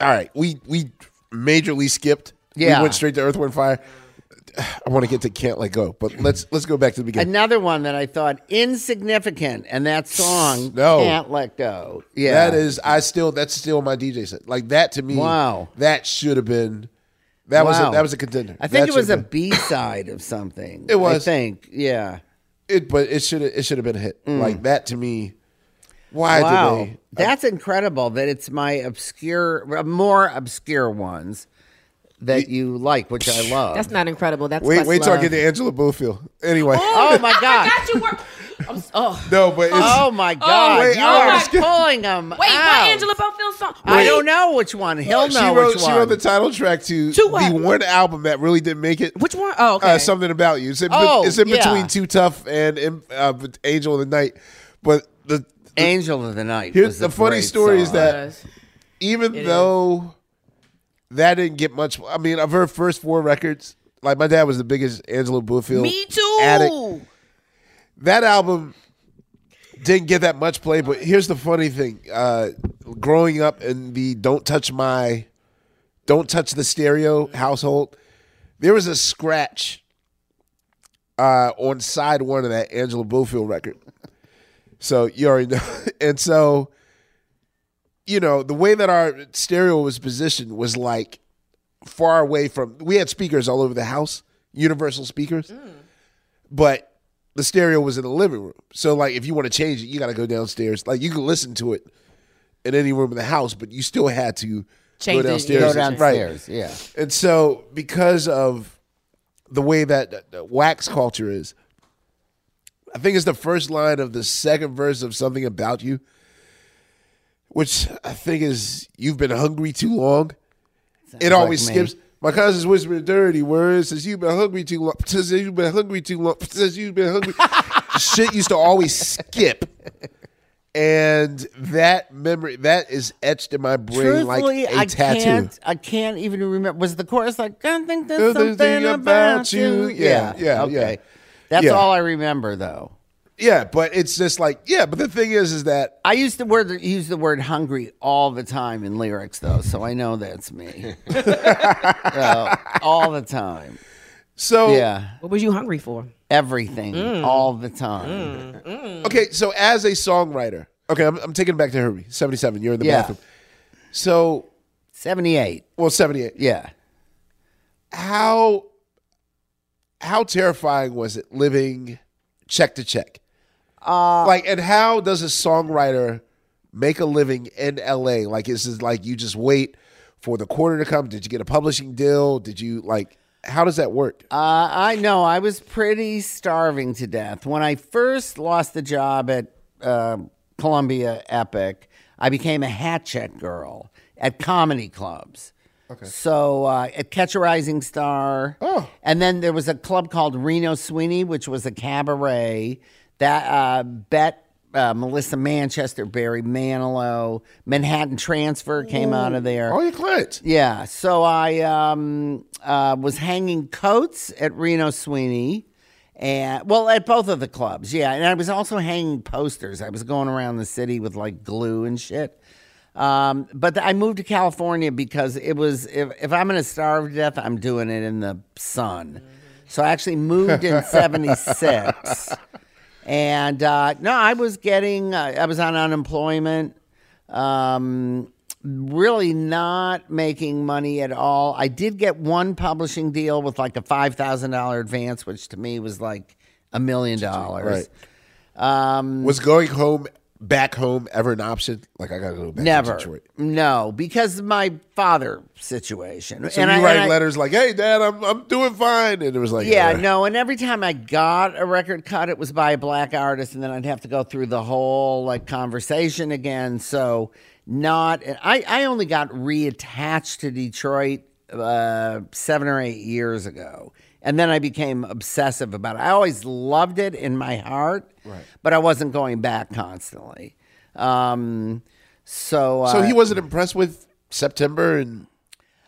All right, we we majorly skipped. Yeah. we went straight to Earth, Wind, Fire. I want to get to Can't Let Go, but let's let's go back to the beginning. Another one that I thought insignificant, and that song No. can't let go. Yeah, that is I still that's still my DJ set. Like that to me. Wow. that should have been. That was a, that was a contender. I think That it was a B side of something. It was. I think. Yeah. it, but it should have it should have been a hit. Mm. Like that to me. Why wow. did they? That's incredible that it's my obscure, uh, more obscure ones that you like, which I love. That's not incredible. That's Wait, wait till I get to Angela Bofill. Anyway. Oh my God! I got you. Work. I'm, oh. No, but it's, Oh my God! wait, you I are was gonna- pulling them. Wait, what Angela Bofill song? I don't know which one. He'll she know wrote which she wrote the title track to, To the one album that really didn't make it. Which one? Oh, okay. Uh, something about you. It's in, Oh, it's in yeah. between Too Tough and uh, Angel of the Night. But the Angel of the Night. here's was the a funny great story is that even It though that didn't get much. I mean, of her first four records, like my dad was the biggest Angela Bofill Me too. addict. That album didn't get that much play, but here's the funny thing: uh, growing up in the "Don't Touch My," "Don't Touch the Stereo" household, there was a scratch uh, on side one of that Angela Bofill record. So you already know, and so you know the way that our stereo was positioned was like far away from. We had speakers all over the house, universal speakers, mm. but the stereo was in the living room. So like if you want to change it, you got to go downstairs. Like you can listen to it in any room in the house, but you still had to Change go it, downstairs. Go yeah. downstairs. Yeah. And so, because of the way that that- that wax culture is, I think it's the first line of the second verse of Something About You, which I think is You've been hungry too long. it always like skips. My cousin's whispering dirty words. Says you've been hungry too long. Says you've been hungry too long. Says you've been hungry. Shit used to always skip, and that memory that is etched in my brain like Truthfully, a I tattoo. can't. I can't even remember. Was the chorus like? I think there's something about you. Yeah, yeah, Okay. yeah. That's Yeah. all I remember, though. Yeah, but it's just like yeah. But the thing is, is that I used the word use the word hungry all the time in lyrics, though, so I know that's me. So, all the time. so Yeah, What was you hungry for? everything, Mm. all the time. Okay, so as a songwriter, okay, I'm, I'm taking it back to Herbie, 77. You're in the Yeah. bathroom. So, Seventy-eight. well, 78. Yeah. How how terrifying was it living check to check? Uh, like, and how does a songwriter make a living in LA? Like, is it like you just wait for the quarter to come? Did you get a publishing deal? Did you like? How does that work? Uh, I know. I was pretty starving to death. When I first lost the job at uh, Columbia Epic, I became a hat check girl at comedy clubs. Okay. So uh, at Catch a Rising Star. Oh. And then there was a club called Reno Sweeney, which was a cabaret that uh, Bet. Uh, Melissa Manchester, Barry Manilow, Manhattan Transfer came out of there. Oh, your clients. Yeah. So I um, uh, was hanging coats at Reno Sweeney. And well, at both of the clubs, yeah. And I was also hanging posters. I was going around the city with like glue and shit. Um, but I moved to California because it was if, if I'm going to starve to death, I'm doing it in the sun. So I actually moved in '76, and uh, no, I was getting uh, I was on unemployment. Um, really not making money at all. I did get one publishing deal with like a five thousand dollar advance, which to me was like a million dollars. Um, Was going home, back home, ever an option? Like I gotta go back Never. to Detroit. No, because of my father situation. So and you I, write and I- letters like, "Hey, Dad, I'm I'm doing fine," and it was like, yeah, uh, no, and every time I got a record cut, it was by a black artist, and then I'd have to go through the whole like conversation again. So not, I I only got reattached to Detroit uh, seven or eight years ago, and then I became obsessive about it. I always loved it in my heart, Right. but I wasn't going back constantly. Um, so So uh, he wasn't impressed with September and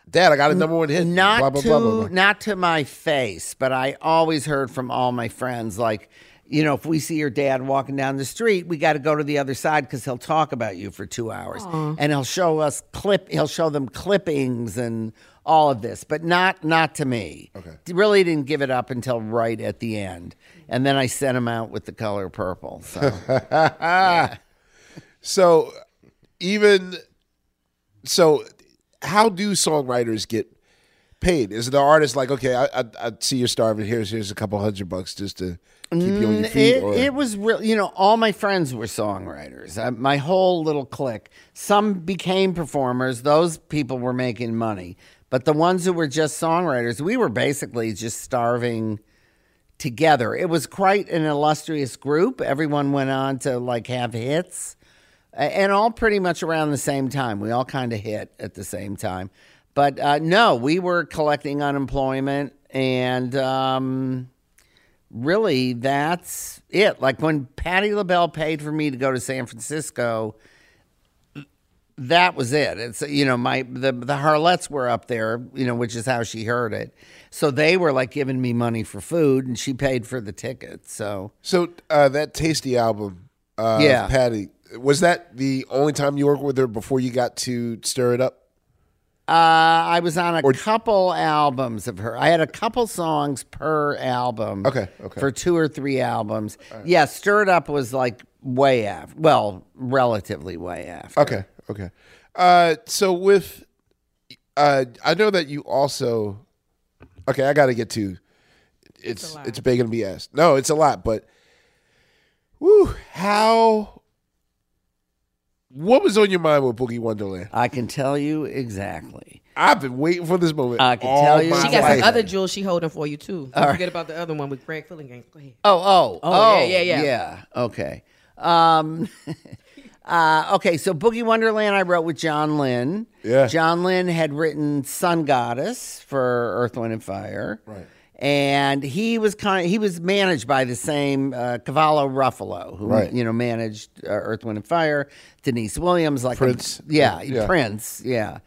Dad. I got a number one hit. Not blah, blah, to blah, not to my face, but I always heard from all my friends like, you know, if we see your dad walking down the street, we got to go to the other side because he'll talk about you for two hours, Aw. and he'll show us clip. He'll show them clippings and all of this, but not not to me. Okay, really didn't give it up until right at the end, and then I sent him out with the color purple. So So even so, how do songwriters get paid? Is the artist like, okay, I, I, I see you're starving. Here's here's a couple hundred bucks just to keep you on your Mm, feet. It, it was real. You know, all my friends were songwriters. I, my whole little clique. Some became performers. Those people were making money. But the ones who were just songwriters, we were basically just starving together. It was quite an illustrious group. Everyone went on to like have hits, and all pretty much around the same time. We all kind of hit at the same time. But uh, no, we were collecting unemployment and. Um, really that's it. Like when Patti LaBelle paid for me to go to San Francisco, that was it. It's you know my the the Harlettes were up there, you know, which is how she heard it. So they were like giving me money for food, and she paid for the ticket. So So uh, that Tasty album, uh, Yeah. Patti, was that the only time you worked with her before you got to Stir It Up? uh, I was on a couple albums of her. I had a couple songs per album. Okay, okay. For two or three albums. Yeah, Stir It Up was like way after. Well, relatively way after. Okay, okay. Uh, so with, uh, I know that you also. Okay, I got to get to. It's it's, big and be asked. No, it's a lot, but. Woo! How. What was on your mind with Boogie Wonderland? I can tell you exactly. I've been waiting for this moment. I can all tell you. my She got life. some other jewels she holding for you too. Don't All right. forget about the other one with Greg Phillinganes. Go ahead. Oh, oh, Oh, yeah, yeah, yeah. yeah. Okay. Um, uh, okay, so Boogie Wonderland I wrote with Jon Lind. Yeah. Jon Lind had written Sun Goddess for Earth, Wind, and Fire. Right. And he was kind of, he was managed by the same uh, Cavallo Ruffalo, who Right. you know managed uh, Earth, Wind, and Fire. Deniece Williams, like a- Prince. yeah, Yeah. Prince, yeah.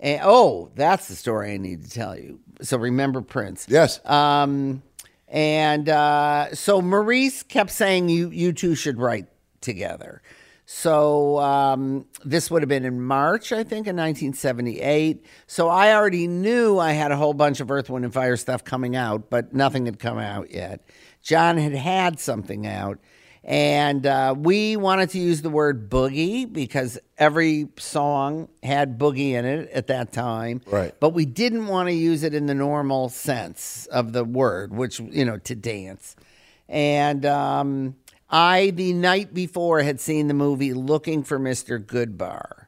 And, oh, that's the story I need to tell you. So remember Prince. Yes. Um, and uh, so Maurice kept saying you you two should write together. So um, this would have been in March, I think, in 1978. So I already knew I had a whole bunch of Earth, Wind, and Fire stuff coming out, but nothing had come out yet. John had had something out. And uh, we wanted to use the word boogie because every song had boogie in it at that time. Right. But we didn't want to use it in the normal sense of the word, which, you know, to dance. And um, I, the night before, had seen the movie Looking for Mr. Goodbar.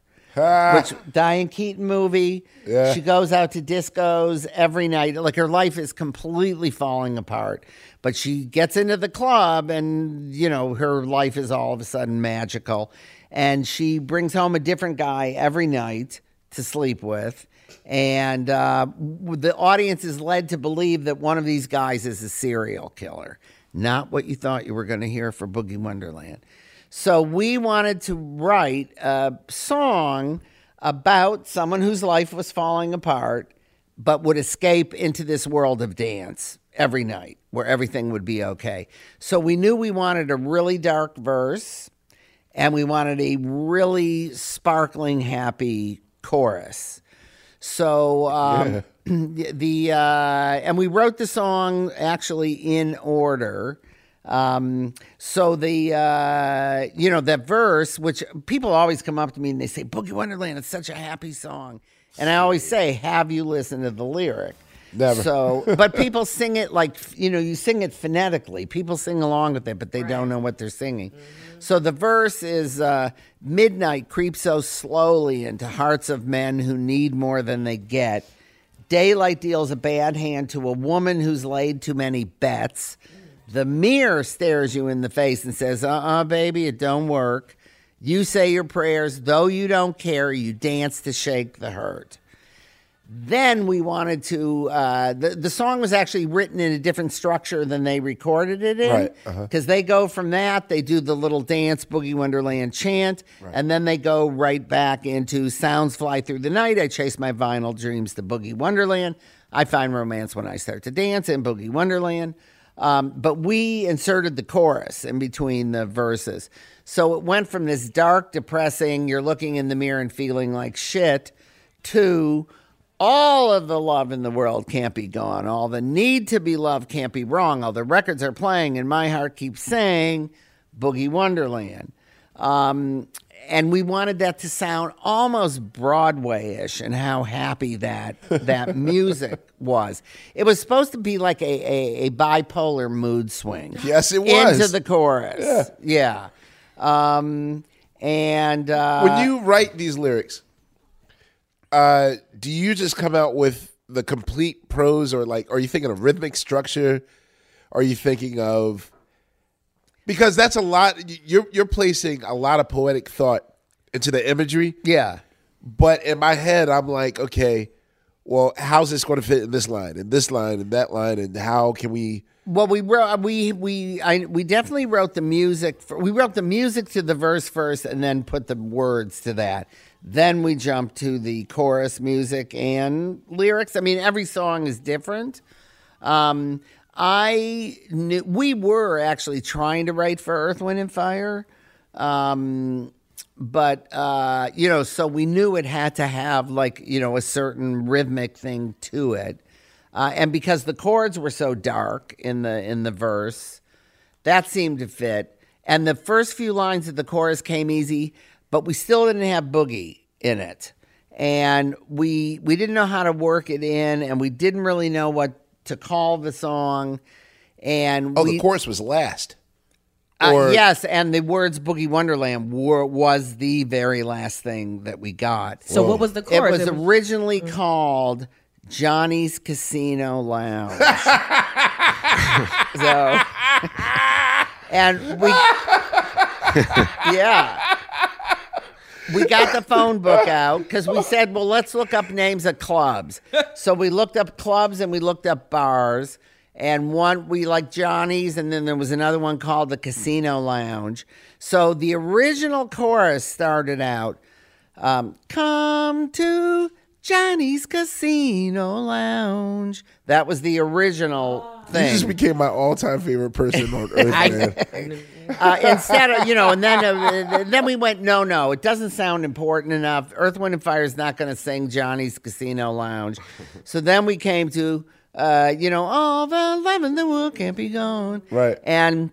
Which Diane Keaton movie. Yeah. She goes out to discos every night. Like her life is completely falling apart. But she gets into the club and, you know, her life is all of a sudden magical. And she brings home a different guy every night to sleep with. And uh, the audience is led to believe that one of these guys is a serial killer. Not what you thought you were going to hear for Boogie Wonderland. So we wanted to write a song about someone whose life was falling apart, but would escape into this world of dance every night where everything would be okay. So we knew we wanted a really dark verse and we wanted a really sparkling, happy chorus. So um, the uh, and we wrote the song actually in order. Um, so the uh, you know that verse, which people always come up to me and they say, "Boogie Wonderland, it's such a happy song," and I always say, "Have you listened to the lyric?" Never. So, but people sing it like you know, you sing it phonetically. People sing along with it, but they don't know what they're singing. So the verse is uh, midnight creeps so slowly into hearts of men who need more than they get. Daylight deals a bad hand to a woman who's laid too many bets. The mirror stares you in the face and says, "Uh, uh baby, it don't work." You say your prayers, though you don't care. You dance to shake the hurt. Then we wanted to. Uh, the the song was actually written in a different structure than they recorded it in, Right, uh-huh. because they go from that, they do the little dance boogie wonderland chant, and then they go right back into sounds fly through the night. I chase my vinyl dreams to boogie wonderland. I find romance when I start to dance in boogie wonderland. Um, but we inserted the chorus in between the verses, so it went from this dark, depressing, you're looking in the mirror and feeling like shit, to all of the love in the world can't be gone. All the need to be loved can't be wrong. All the records are playing, and my heart keeps saying Boogie Wonderland. Um, and we wanted that to sound almost Broadway-ish, and how happy that that music was. It was supposed to be like a, a, a bipolar mood swing. Yes, it was. into the chorus. Yeah. yeah. Um, and uh, when you write these lyrics, uh, do you just come out with the complete prose, or like, are you thinking of rhythmic structure? Are you thinking of because that's a lot. You're you're placing a lot of poetic thought into the imagery. Yeah. But in my head, I'm like, okay, well, how's this going to fit in this line, and this line, and that line, and how can we? Well, we wrote uh, we we I, we definitely wrote the music. For, we wrote the music to the verse first, and then put the words to that. Then we jump to the chorus music and lyrics. I mean, every song is different. Um, I knew we were actually trying to write for Earth, Wind, and Fire, um, but uh, you know, so we knew it had to have like you know a certain rhythmic thing to it. Uh, and because the chords were so dark in the in the verse, that seemed to fit. And the first few lines of the chorus came easy, but we still didn't have boogie in it, and we we didn't know how to work it in, and we didn't really know what to call the song. And Oh, we, the chorus was last. uh, yes, and the words "Boogie Wonderland" were, was the very last thing that we got. So what was the It chorus? was It was- originally called Johnny's Casino Lounge. so, and we, yeah, we got the phone book out because we said, well, let's look up names of clubs. So we looked up clubs and we looked up bars. And one we like Johnny's, and then there was another one called the Casino Lounge. So the original chorus started out, um, "Come to Johnny's Casino Lounge." That was the original thing. You thing. just became my all-time favorite person on earth, man. Uh, instead of you know, and then uh, then we went, no, no, it doesn't sound important enough. Earth, Wind, and Fire is not going to sing Johnny's Casino Lounge. So then we came to, uh, you know, all the love in the world can't be gone. Right. And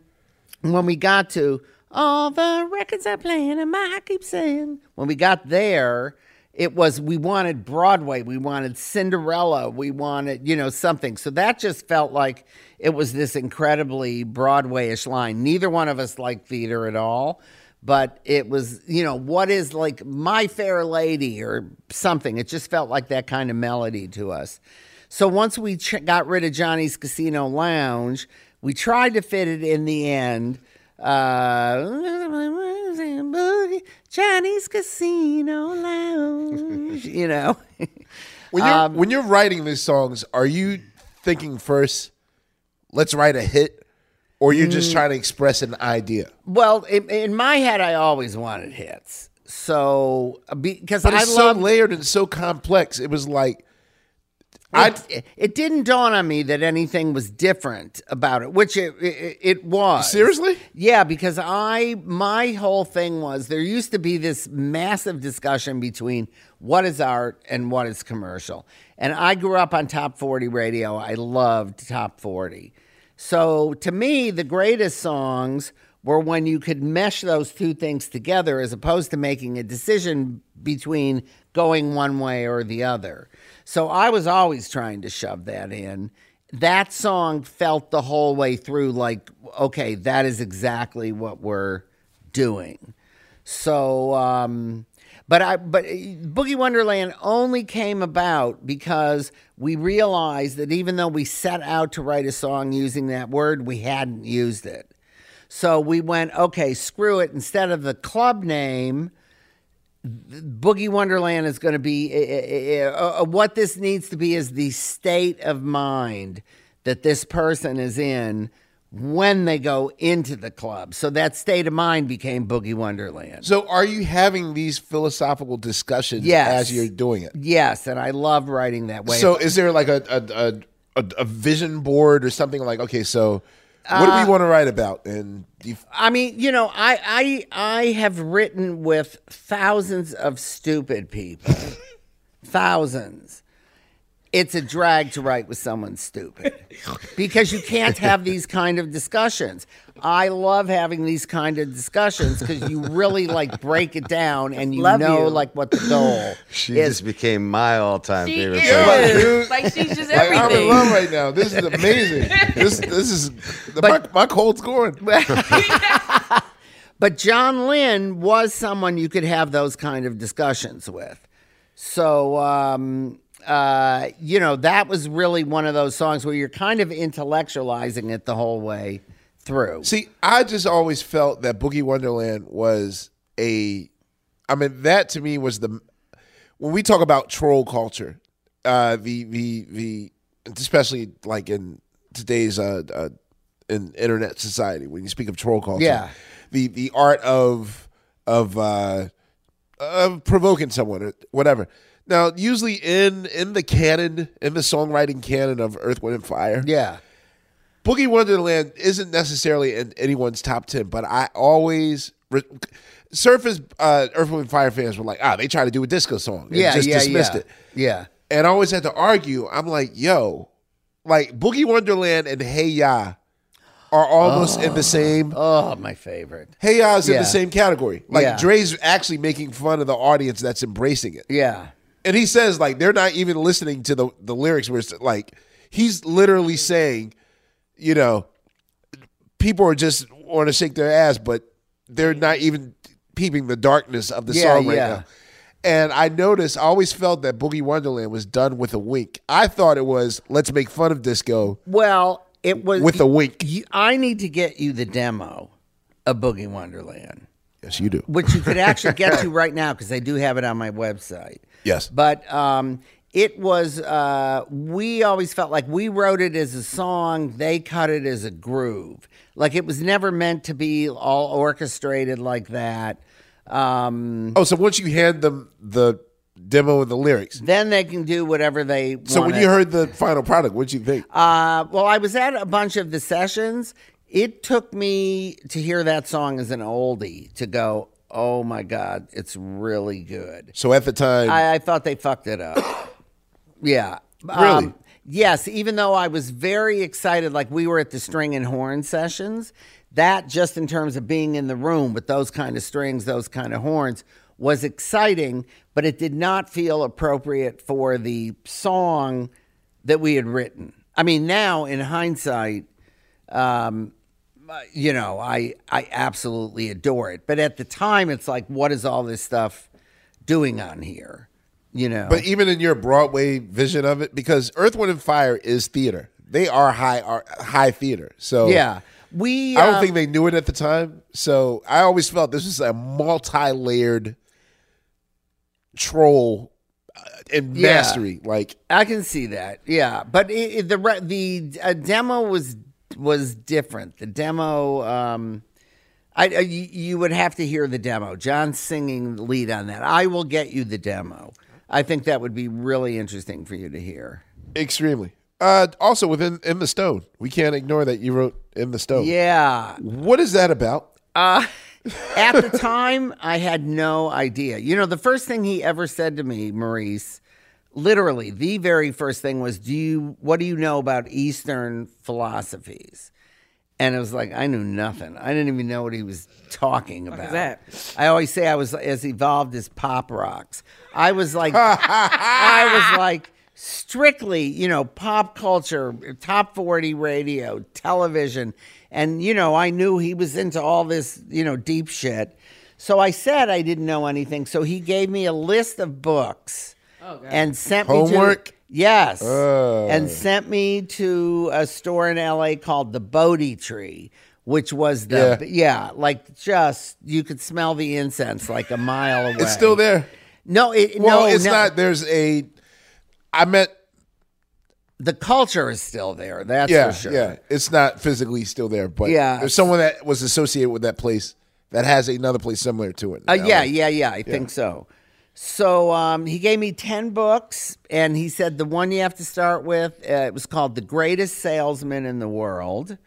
when we got to all the records are playing and my heart keeps saying, when we got there, it was we wanted Broadway, we wanted Cinderella, we wanted you know something. So that just felt like it was this incredibly Broadwayish line. Neither one of us liked theater at all, but it was you know what is like My Fair Lady or something. It just felt like that kind of melody to us. So once we ch- got rid of Johnny's Casino Lounge, we tried to fit it in the end. Uh, Johnny's Casino Lounge. you know. When you're Um, when you're writing these songs, are you thinking first, let's write a hit, or you're just Mm. trying to express an idea? Well, in, in my head, I always wanted hits. So because But I it's so layered and so complex. It was like It, it didn't dawn on me that anything was different about it, which it, it, it was. Seriously? Yeah, because I my whole thing was there used to be this massive discussion between what is art and what is commercial. And I grew up on top 40 radio. I loved top 40. So to me, the greatest songs were when you could mesh those two things together as opposed to making a decision between going one way or the other. So I was always trying to shove that in. That song felt the whole way through like, okay, that is exactly what we're doing. So, um, but I, but uh, Boogie Wonderland only came about because we realized that even though we set out to write a song using that word, we hadn't used it. So we went, okay, screw it. Instead of the club name, Boogie Wonderland is going to be uh, uh, uh, what this needs to be is the state of mind that this person is in when they go into the club. So that state of mind became Boogie Wonderland. So, are you having these philosophical discussions Yes. as you're doing it? Yes, and I love writing that way. So, is there like a a, a, a, a vision board or something like? Okay, so what do Uh, we want to write about? And I mean, you know, I I I have written with thousands of stupid people. thousands. It's a drag to write with someone stupid because you can't have these kind of discussions. I love having these kind of discussions because you really like break it down and you Love know you. like what the goal She is. just became my all-time She favorite. is. Like she's just like, I'm in love right now. This is amazing. this this is the, my, my cold's going. But Jon Lind was someone you could have those kind of discussions with. So, um, uh, you know, that was really one of those songs where you're kind of intellectualizing it the whole way through. See, I just always felt that Boogie Wonderland was a. I mean, that to me was the when we talk about troll culture, uh, the the the especially like in today's uh, uh, in internet society when you speak of troll culture, Yeah. the the art of of uh, of provoking someone or whatever. Now, usually in in the canon, in the songwriting canon of Earth, Wind, and Fire, Yeah. Boogie Wonderland isn't necessarily in anyone's top ten, but I always re- Surface uh, Earth, Wind, and Fire fans were like, ah, they try to do a disco song, and Yeah, just yeah, dismissed yeah. it. Yeah. And I always had to argue. I'm like, yo, like Boogie Wonderland and Hey Ya are almost in the same. Oh, my favorite. Hey Ya is in the same category. Like Yeah. Dre's actually making fun of the audience that's embracing it. Yeah. And he says like they're not even listening to the the lyrics. Where it's like he's literally saying, you know, people are just want to shake their ass, but they're not even peeping the darkness of the Yeah, song right yeah. now. And I noticed, I always felt that Boogie Wonderland was done with a wink. I thought it was let's make fun of disco Well, it was with a wink. You, I need to get you the demo of Boogie Wonderland. Yes, you do. which you could actually get to right now because I do have it on my website. Yes. But um, it was, uh, we always felt like we wrote it as a song, they cut it as a groove. Like it was never meant to be all orchestrated like that. Um, Oh, so once you hand them the demo and the lyrics, then they can do whatever they so when you heard the final product, what'd you think? Uh, well, I was at a bunch of the sessions. It took me to hear that song as an oldie to go, oh my God, it's really good. So at the time, I, I thought they fucked it up. yeah. Really? yes, even though I was very excited, like we were at the string and horn sessions, that just in terms of being in the room with those kind of strings, those kind of horns, was exciting, but it did not feel appropriate for the song that we had written. I mean, now in hindsight, um, you know, I I absolutely adore it. But at the time, it's like, what is all this stuff doing on here? You know, But even in your Broadway vision of it, because Earth, Wind, and Fire is theater. They are high art, high theater. So yeah, we. I don't um, think they knew it at the time. So I always felt this was a multi-layered troll and Yeah. mastery. Like I can see that. Yeah, but it, it- the re- the uh, demo was was different. The demo, um, I, I you would have to hear the demo. Jon singing the lead on that. I will get you the demo. I think that would be really interesting for you to hear. extremely. Uh, also within in the stone, we can't ignore that you wrote in the stone. Yeah. What is that about? Uh, at the time, I had no idea. You know, the first thing he ever said to me, Maurice, literally, the very first thing was, "Do you what do you know about Eastern philosophies?" And it was like I knew nothing. I didn't even know what he was talking about. that? I always say I was as evolved as pop rocks. I was like, I was like strictly, you know, pop culture, top 40 radio, television. And, you know, I knew he was into all this, you know, deep shit. So I said I didn't know anything. So he gave me a list of books and sent me Homework? to. Yes. Oh. And sent me to a store in LA called the Bodhi Tree, which was the, yeah. like just, you could smell the incense like a mile away. It's still there. No, it, Well, no, it's no. not. There's a. I meant. The culture is still there. That's yeah, for sure. yeah. It's not physically still there, but Yeah. there's someone that was associated with that place that has another place similar to it. Uh, yeah, yeah, yeah. I think so. So um, he gave me 10 books, and he said the one you have to start with, uh, it was called The Greatest Salesman in the World.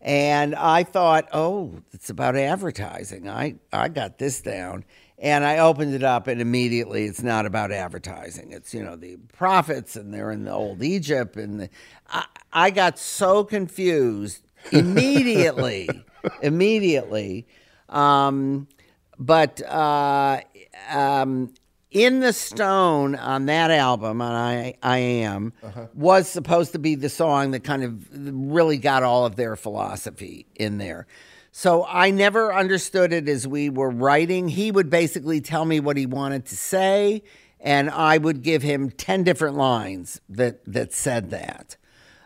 And I thought, oh, it's about advertising. I, I got this down. And I opened it up, and immediately it's not about advertising. It's, you know, the prophets, and they're in the old Egypt. And the, I, I got so confused immediately, immediately. Um, but uh, um, in the stone on that album, on I I am, was supposed to be the song that kind of really got all of their philosophy in there. So I never understood it as we were writing. He would basically tell me what he wanted to say, and I would give him ten different lines that that said that.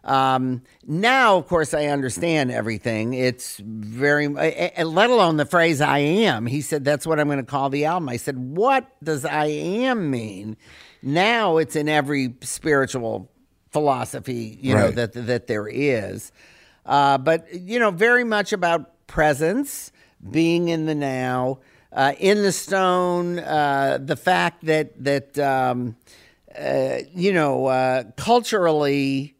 Um, now, of course, I understand everything. It's very, let alone the phrase I am. He said, that's what I'm going to call the album. I said, what does I am mean? Now it's in every spiritual philosophy, you know, Right. that, that there is. Uh, but, you know, very much about presence, being in the now, uh, in the stone, uh, the fact that, that, um, uh, you know, uh, culturally,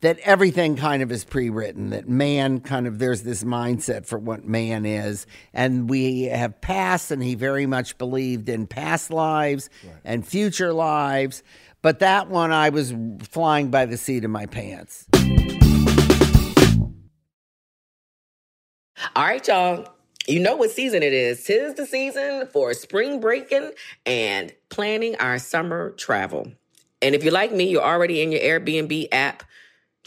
that everything kind of is pre-written that man kind of there's this mindset for what man is and we have past and he very much believed in past lives and future lives but that one i was flying by the seat of my pants All right, y'all. You know what season it is. Tis the season for spring breaking and planning our summer travel. And if you're like me, you're already in your Airbnb app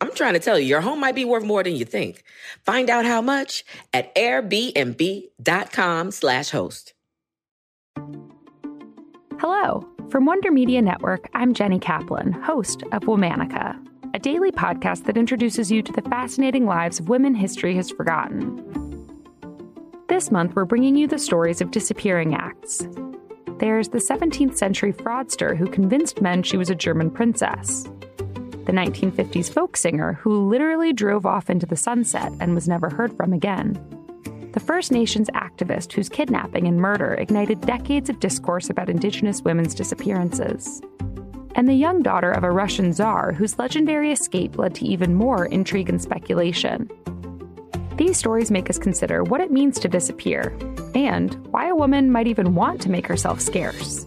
I'm trying to tell you, your home might be worth more than you think. Find out how much at airbnb.com slash host. Hello. From Wonder Media Network, I'm Jenny Kaplan, host of Womanica, a daily podcast that introduces you to the fascinating lives of women history has forgotten. This month, we're bringing you the stories of disappearing acts. There's the 17th century fraudster who convinced men she was a German princess, the 1950s folk singer who literally drove off into the sunset and was never heard from again, the First Nations activist whose kidnapping and murder ignited decades of discourse about Indigenous women's disappearances, and the young daughter of a Russian czar whose legendary escape led to even more intrigue and speculation. These stories make us consider what it means to disappear and why a woman might even want to make herself scarce.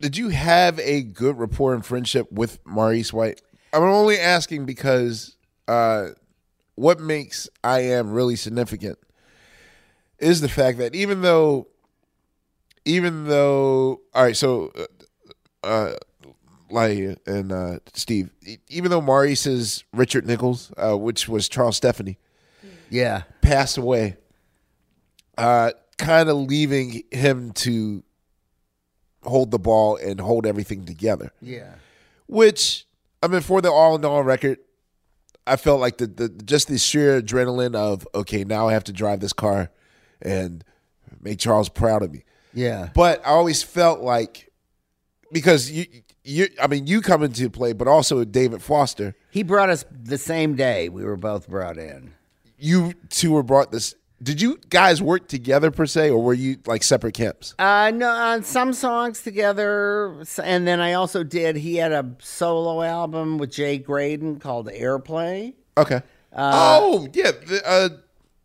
Did you have a good rapport and friendship with Maurice White? I'm only asking because uh, what makes I Am really significant is the fact that even though, even though, all right, so, uh, uh and uh, Steve, even though Maurice is Richard Nichols, uh, which was Charles Stepney, yeah, passed away, uh, kind of leaving him to hold the ball and hold everything together. Yeah. Which I mean, for the all in all record, I felt like the, the just the sheer adrenaline of okay, now I have to drive this car and make Charles proud of me. Yeah. But I always felt like because you you I mean you come into play, but also David Foster. He brought us the same day. We were both brought in. You two were brought this. Did you guys work together per se, or were you like separate camps? Uh, no, on some songs together, and then I also did. He had a solo album with Jay Graydon called Airplay. Okay. Uh, oh yeah, the, uh,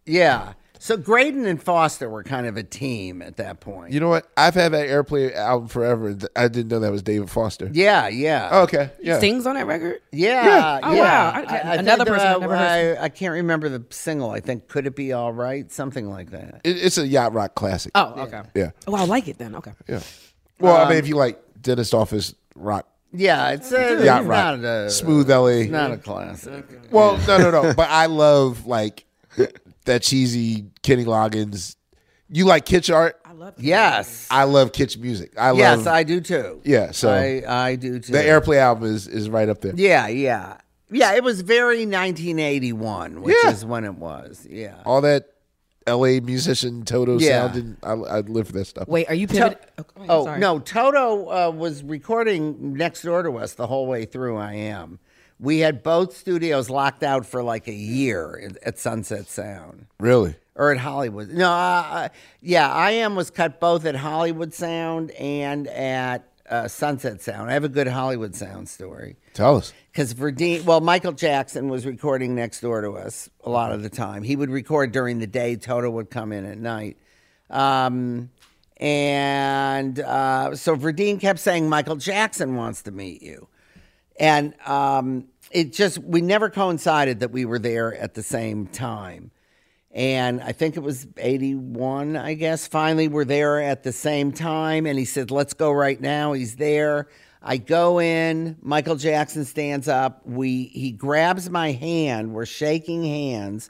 yeah. So Graydon and Foster were kind of a team at that point. You know what? I've had that Airplay album forever. I didn't know that was David Foster. Yeah, yeah. Oh, okay. Yeah. Sings on that record? Yeah, Yeah. Oh, yeah. wow. I- another think, person uh, I've never heard I, I can't remember the single. I think "Could It Be All Right," something like that. It, it's a yacht rock classic. Oh, okay. Yeah. Oh, I like it then. Okay. Yeah. Well, I Um, mean, if you like dentist Office rock, Yeah, it's, a, yacht it's rock, not a smooth LA. It's not a classic. Well, no, no, no. but I love like that cheesy Kenny Loggins. You like kitsch art? I love. Yes. I love kitsch music. I yes, love. I do too. Yeah, so I, I do too. the Airplay album is is right up there. Yeah, yeah, yeah. It was very 1981, which Yeah. is when it was. Yeah. All that L.A. musician Toto Yeah. sound, and I, I live for that stuff. Wait, are you To- pivoting? oh sorry. no, Toto uh, was recording next door to us the whole way through. I am. We had both studios locked out for like a year at- Sunset Sound Really? or at Hollywood. No, uh, yeah, I am was cut both at Hollywood Sound and at uh, Sunset Sound. I have a good Hollywood Sound story. Tell us. Because Verdine, well, Michael Jackson was recording next door to us a lot of the time. He would record during the day. Toto would come in at night. Um, and uh, so Verdine kept saying, Michael Jackson wants to meet you. And um, it just, we never coincided that we were there at the same time. And I think it was 81, I guess. Finally, we're there at the same time. And he said, Let's go right now. He's there. I go in. Michael Jackson stands up. We he grabs my hand. We're shaking hands.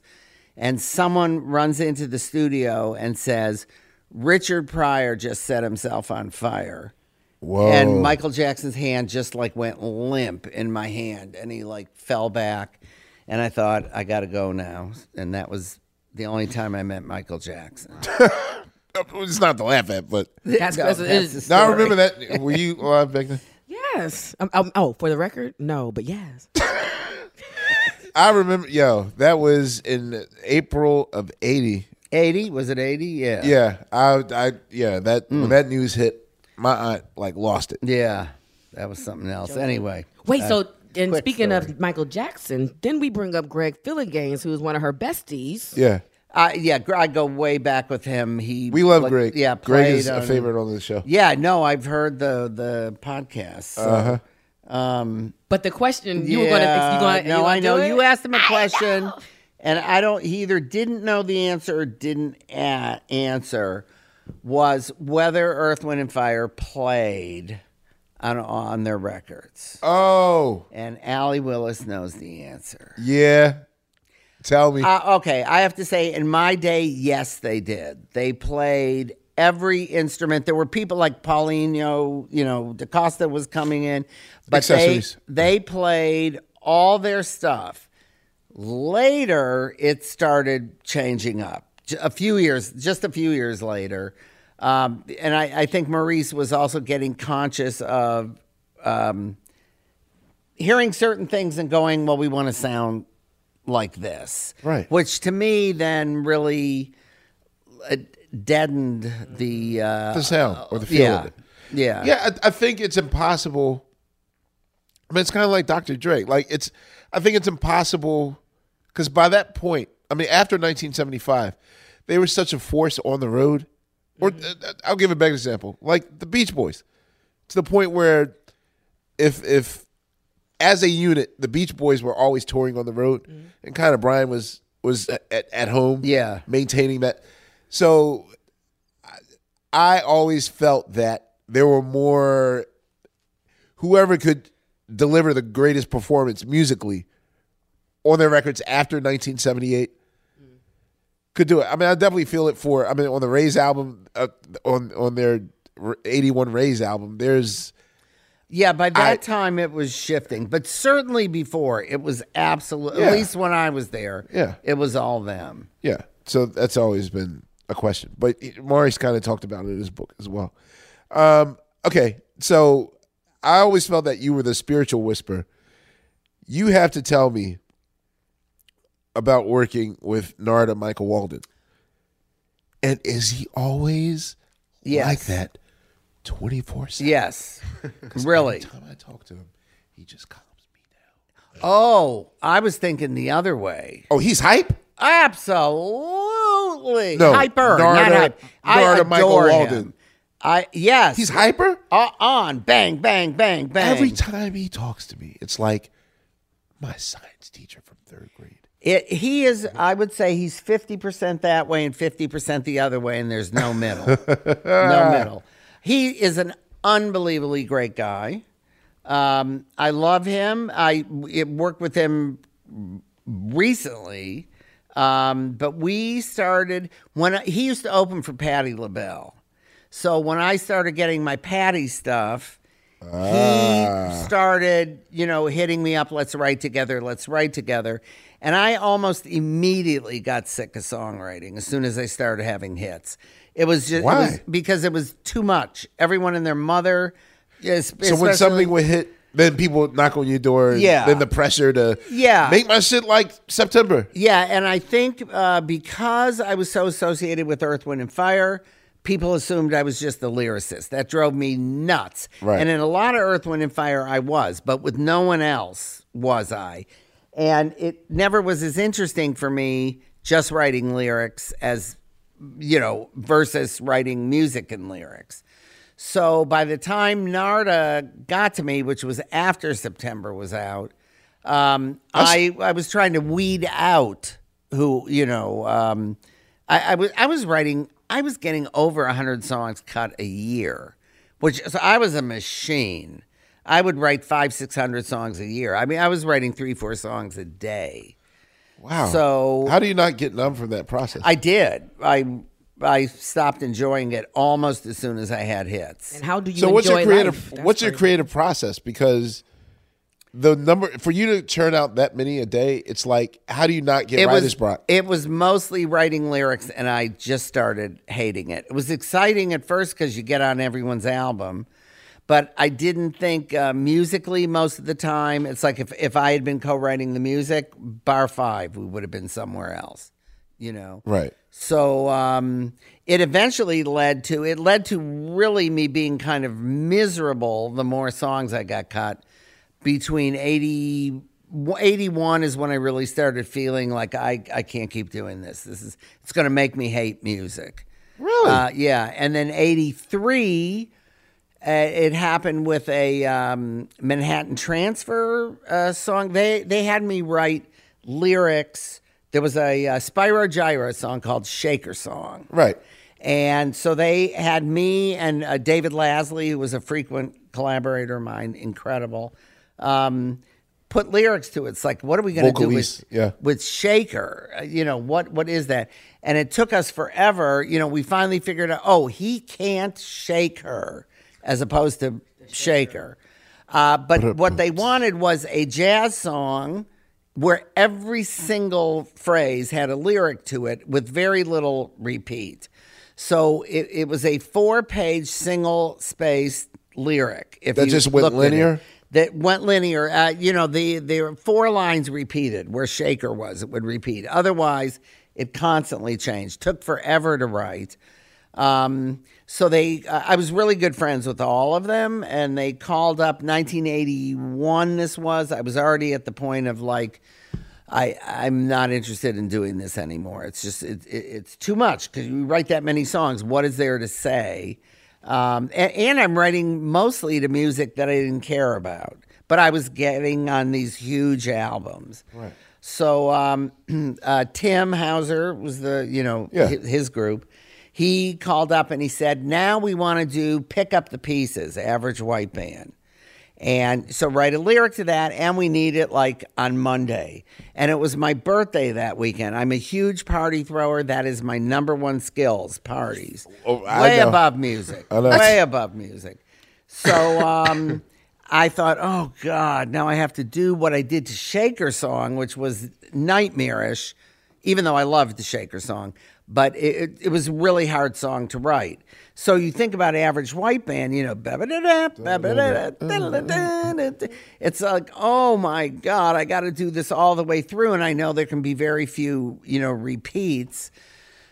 And someone runs into the studio and says, Richard Pryor just set himself on fire. Whoa. And Michael Jackson's hand just like went limp in my hand and he like fell back. And I thought, I got to go now. And that was the only time I met Michael Jackson. It's not to laugh at, but That's- No, that's- that's it's- the now I remember that. Were you alive back then? Yes. Um, um, oh, for the record, no, but yes. I remember, yo, that was in April of '80. 80? Was it 80? Yeah. Yeah, I, I, yeah, that Mm. when that news hit, my aunt like lost it. Yeah. That was something else. Anyway. Wait, uh, so and quick speaking story. of Michael Jackson, then we bring up Greg Phillinganes, who's one of her besties. Yeah, Uh, yeah, I go way back with him. He we love like, Greg. Yeah, Greg is played a favorite on the show. Yeah, no, I've heard the the podcast. So, Uh-huh. Um, But the question you were going to, you going to, no, I know you asked him a question, and I don't. He either didn't know the answer or didn't a- answer. Was whether Earth, Wind, and Fire played on, on their records. Oh, And Allee Willis knows the answer. yeah. Tell me. Uh, okay, I have to say, in my day, yes, they did. They played every instrument. There were people like Paulinho, you know, DaCosta was coming in, but they they played all their stuff. Later, it started changing up. A few years, just a few years later, um, and I, I think Maurice was also getting conscious of um, hearing certain things and going, "Well, we want to sound like this," Right. Which to me then really uh, deadened the uh, the sound or the feel yeah, of it. Yeah, Yeah, I, I think it's impossible. I mean, it's kind of like Dr. Drake. Like it's, I think it's impossible because by that point, I mean, after 1975, they were such a force on the road. Or mm-hmm. uh, uh, I'll give a better example, like the Beach Boys, to the point where if if as a unit, the Beach Boys were always touring on the road, mm-hmm. and kind of Brian was was at, at home, Yeah. maintaining that. So I always felt that there were more whoever could deliver the greatest performance musically on their records after 1978 could do it. I mean, I definitely feel it for. I mean, on the Raise album, uh, on on their 81 Raise album, there's Yeah, by that I- time it was shifting, but certainly before it was absolutely. Yeah. At least when I was there, Yeah. it was all them. Yeah. So that's always been a question. But Maurice kind of talked about it in his book as well. Um, okay. So I always felt that you were the spiritual whisper. You have to tell me about working with Narada Michael Walden. And is he always Yes. like that 24 7? Yes, really. Every time I talk to him, he just calms me down. Oh, I was thinking the other way. Oh, he's hype? Absolutely, No, hyper, Narada- not hype. I Narada Michael him. Walden. I yes, He's hyper? uh, on bang, bang, bang, bang. Every time he talks to me, it's like my science teacher from third grade. It, he is, I would say he's 50% that way and 50% the other way, and there's no middle. no middle. He is an unbelievably great guy. Um, I love him. I it worked with him recently, um, but we started when I, he used to open for Patti LaBelle. So when I started getting my Patti stuff, he started, you know, hitting me up. Let's write together. Let's write together. And I almost immediately got sick of songwriting as soon as I started having hits. It was just it Why? was because it was too much. Everyone and their mother. So when something would hit, then people would knock on your door. and Yeah. Then the pressure to Yeah. make my shit like September. Yeah, and I think uh, because I was so associated with Earth, Wind, and Fire, people assumed I was just the lyricist. That drove me nuts. Right. And in a lot of Earth, Wind, and Fire, I was, but with no one else was I. And it never was as interesting for me just writing lyrics as, you know, versus writing music and lyrics. So by the time Narada got to me, which was after September was out, um, I I was trying to weed out who you know. Um, I, I was I was writing. I was getting over hundred songs cut a year, which so I was a machine. I would write five six hundred songs a year. I mean, I was writing three four songs a day. Wow. So how do you not get numb from that process? I did. I I stopped enjoying it almost as soon as I had hits. And how do you so what's your creative? life? What's your creative process? Because the number for you to churn out that many a day, it's like how do you not get it writer's was block? it was mostly writing lyrics and i just started hating it it was exciting at first because you get on everyone's album but i didn't think uh, musically most of the time it's like if, if i had been co-writing the music bar five we would have been somewhere else you know Right. so um, it eventually led to it led to really me being kind of miserable the more songs I got cut. Between 80, 81 is when I really started feeling like I, I can't keep doing this. This is it's going to make me hate music. Really? Uh, yeah. And then 83 uh, it happened with a um, Manhattan Transfer uh, song. They they had me write lyrics. There was a uh, Spyro Gyra song called Shaker Song. Right. And so they had me and uh, David Lasley, who was a frequent collaborator of mine, incredible, um, put lyrics to it. It's like, what are we going to do with, yeah. with Shaker? Uh, You know, what what is that? And it took us forever. You know, we finally figured out, oh, he can't shake her as opposed to Shaker. Uh, but what they wanted was a jazz song where every single phrase had a lyric to it with very little repeat. So it, it was a four page single space lyric. If That you just went looked at it. linear? That went linear. Uh, you know, the were four lines repeated where Shaker was. It would repeat. Otherwise, it constantly changed. Took forever to write. Um, so they, uh, I was really good friends with all of them, and they called up 1981. This was. I was already at the point of like, I I'm not interested in doing this anymore. It's just it, it, it's too much because you write that many songs. What is there to say? Um, and, and I'm writing mostly to music that I didn't care about, but I was getting on these huge albums. Right. So um, uh, Tim Hauser was the you know Yeah. hi- his group. He called up and he said, "Now we want to do pick up the pieces, average white band." And so write a lyric to that, and we need it like on Monday. And it was my birthday that weekend. I'm a huge party thrower. That is my number one skills, parties. Oh, Way know. above music. Way above music. So um, I thought, oh God, now I have to do what I did to Shaker song, which was nightmarish, even though I loved the Shaker song. But it, it, was a really hard song to write. So you think about average white band, you know, it's like, oh my God, I got to do this all the way through. And I know there can be very few, you know, repeats.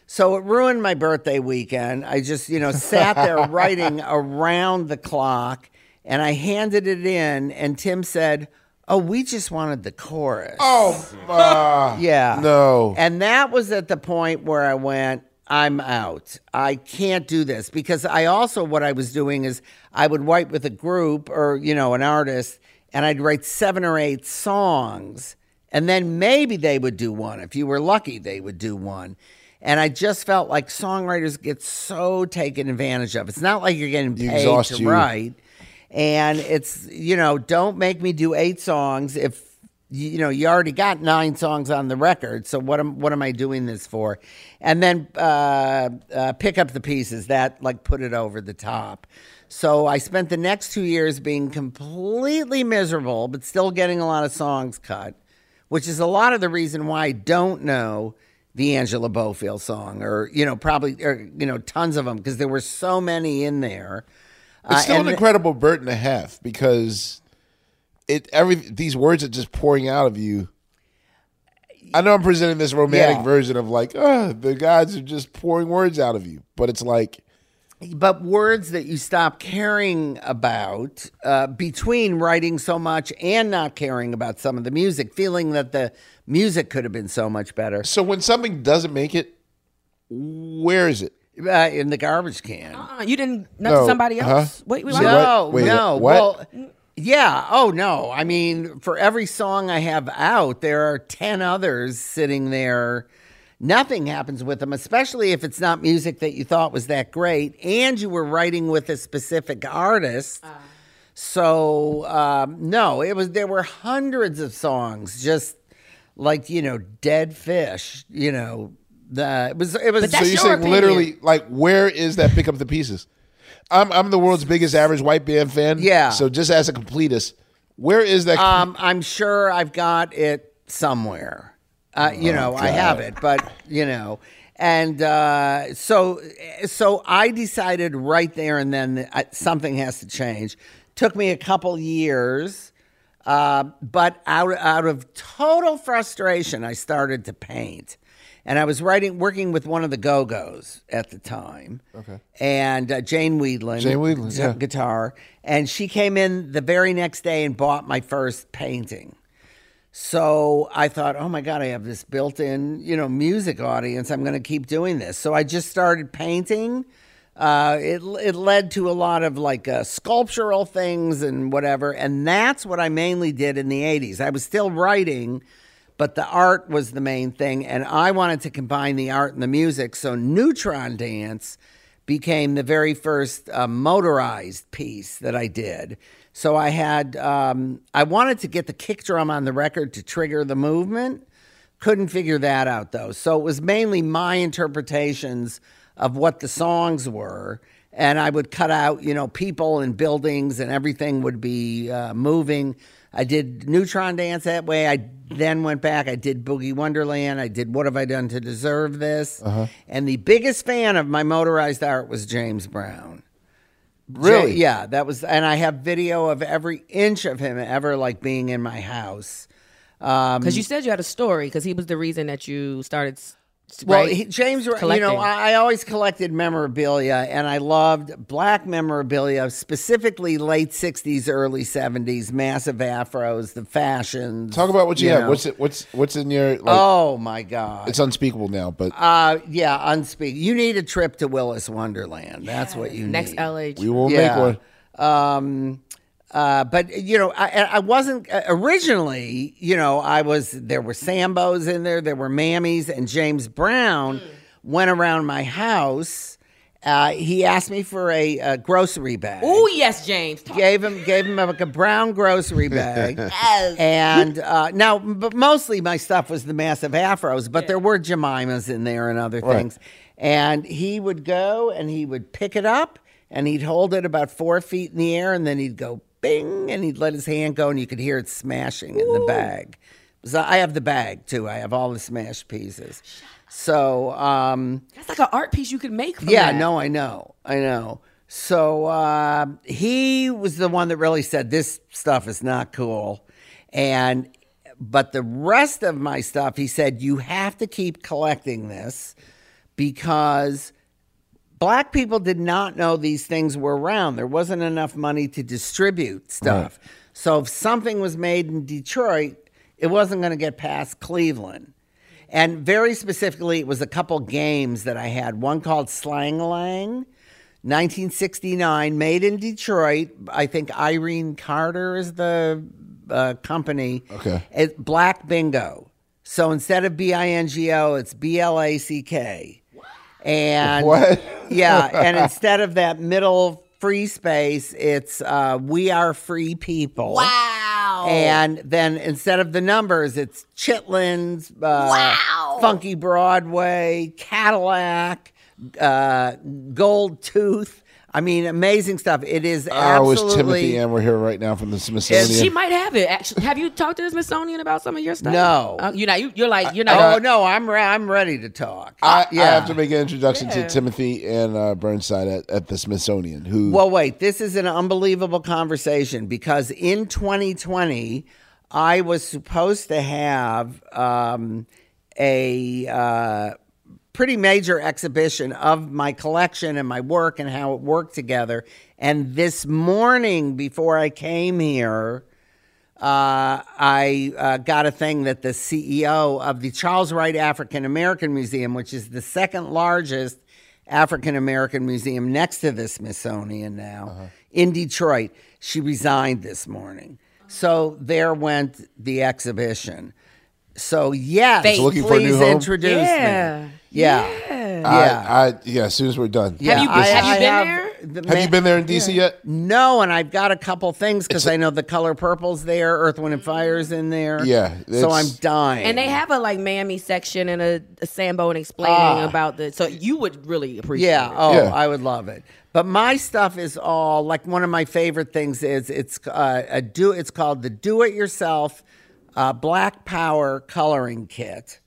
So it ruined my birthday weekend. I just, you know, sat there writing around the clock and I handed it in and Tim said, "Oh, we just wanted the chorus." Oh, uh, yeah. No. And that was at the point where I went, I'm out. I can't do this because I also what I was doing is I would write with a group or, you know, an artist and I'd write 7 or 8 songs and then maybe they would do one. If you were lucky, they would do one. And I just felt like songwriters get so taken advantage of. It's not like you're getting paid to you. write. And it's, you know, don't make me do eight songs if you know you already got nine songs on the record. So what am what am i doing this for? And then uh, uh, pick up the pieces that like put it over the top. So i spent the next two years being completely miserable but still getting a lot of songs cut which is a lot of the reason why i don't know the angela bofill song or you know probably or you know tons of them because there were so many in there It's Uh, still and- an incredible bird and a half because it every these words are just pouring out of you. I know I'm presenting this romantic Yeah. version of like, oh, the gods are just pouring words out of you, but it's like but words that you stop caring about uh, between writing so much and not caring about some of the music, feeling that the music could have been so much better. So when something doesn't make it, where is it? Uh, in the garbage can. Uh, you didn't know No, somebody huh? else. Wait, wait, wait. No, what- wait, no. what? Well, yeah. Oh, no. I mean, for every song I have out, there are 10 others sitting there. Nothing happens with them, especially if it's not music that you thought was that great and you were writing with a specific artist. So, um, no, it was, there were hundreds of songs just like, you know, dead fish, you know. The, it was, it was, But So you're your saying opinion. literally, like, where is that pick up the pieces? I'm I'm the world's biggest average white band fan. Yeah. So just as a completist, where is that? Um, I'm sure I've got it somewhere. Uh, you know, I have it, but you know, and uh, so so I decided right there and then that I, something has to change. Took me a couple years, uh, but out out of total frustration, I started to paint. And I was writing, working with one of the Go Go's at the time. Okay. And uh, Jane Wiedlin. Jane Wiedlin, yeah. guitar. And she came in the very next day and bought my first painting. So I thought, oh my God, I have this built in, you know, music audience. I'm going to keep doing this. So I just started painting. Uh, it, it led to a lot of like uh, sculptural things and whatever. And that's what I mainly did in the 80s. I was still writing, but the art was the main thing. And I wanted to combine the art and the music. So Neutron Dance became the very first uh, motorized piece that I did. So I had, um, I wanted to get the kick drum on the record to trigger the movement. Couldn't figure that out though. So it was mainly my interpretations of what the songs were. And I would cut out, you know, people and buildings and everything would be uh, moving. I did Neutron Dance that way. I then went back. I did Boogie Wonderland. I did What Have I Done to Deserve This? Uh-huh. And the biggest fan of my motorized art was James Brown. Really? Ja- yeah, that was, and I have video of every inch of him ever like being in my house. Um, Because you said you had a story, because he was the reason that you started. S- well, right? he, James, you know, I, I always collected memorabilia, and I loved black memorabilia, specifically late '60s, early '70s, massive afros, the fashions. Talk about what you, have. know. What's it? What's what's in your? Like, oh my God! it's unspeakable now. But Uh, yeah, unspeakable. You need a trip to Willis Wonderland. That's what you Next need. Next LA. we will Yeah. make one. Um, uh, but you know, I, I wasn't uh, originally. You know, I was there were Sambos in there, there were Mammies, and James Brown went around my house. Uh, he asked me for a, a grocery bag. Oh yes, James. Talk- Gave him gave him like a brown grocery bag, Yes. and uh, now, but mostly my stuff was the massive afros, but there were Jemimas in there and other Right. things. And he would go and he would pick it up and he'd hold it about four feet in the air, and then he'd go bing, and he'd let his hand go, and you could hear it smashing in the bag. So I have the bag too. I have all the smashed pieces. So um, That's like an art piece you could make. From yeah, that. no, I know, I know. So uh, he was the one that really said this stuff is not cool, and but the rest of my stuff, he said you have to keep collecting this because black people did not know these things were around. There wasn't enough money to distribute stuff. So if something was made in Detroit, it wasn't going to get past Cleveland. And very specifically, it was a couple games that I had. One called Slang Lang, 1969, made in Detroit. I think Irene Carter is the uh, company. Okay. It's Black Bingo. So instead of B I N G O, it's B L A C K. And What? yeah, and instead of that middle free space, it's uh, We Are Free People. Wow. And then instead of the numbers, it's Chitlins, uh, Funky Broadway, Cadillac, uh, Gold Tooth. I mean, amazing stuff. It is Oh, it's. Timothy and we're here right now from the Smithsonian. She might have it. Actually, have you talked to the Smithsonian about some of your stuff? No. Uh, you're not. You, you're like you're not. Oh no, I'm re- I'm ready to talk. I, yeah. I have to make an introduction Yeah. to Timothy Anne uh, Burnside at, at the Smithsonian. Who? Well, wait, this is an unbelievable conversation because in 2020, I was supposed to have um, a uh, pretty major exhibition of my collection and my work and how it worked together. And this morning, before I came here, uh, I uh, got a thing that the CEO of the Charles Wright African American Museum, which is the second largest African American museum next to the Smithsonian now in Detroit, she resigned this morning. So there went the exhibition. So yes, Fate. So looking for a new home? introduce Yeah. me. Yeah, Yeah. yeah. I, I, yeah. As soon as we're done. Yeah, you- I- have you been have there? the Have you been there in DC yet? No, and I've got a couple things because I know the color purple's there, Earth, Wind, and Fire's in there. Yeah, so I'm dying. And they have a like Miami section and a, a Sambo and explaining Ah. about the. So you would really appreciate. Yeah. it. Oh, Yeah. I would love it. But my stuff is all like one of my favorite things is it's uh, a do. It's called the Do It Yourself uh, Black Power Coloring Kit,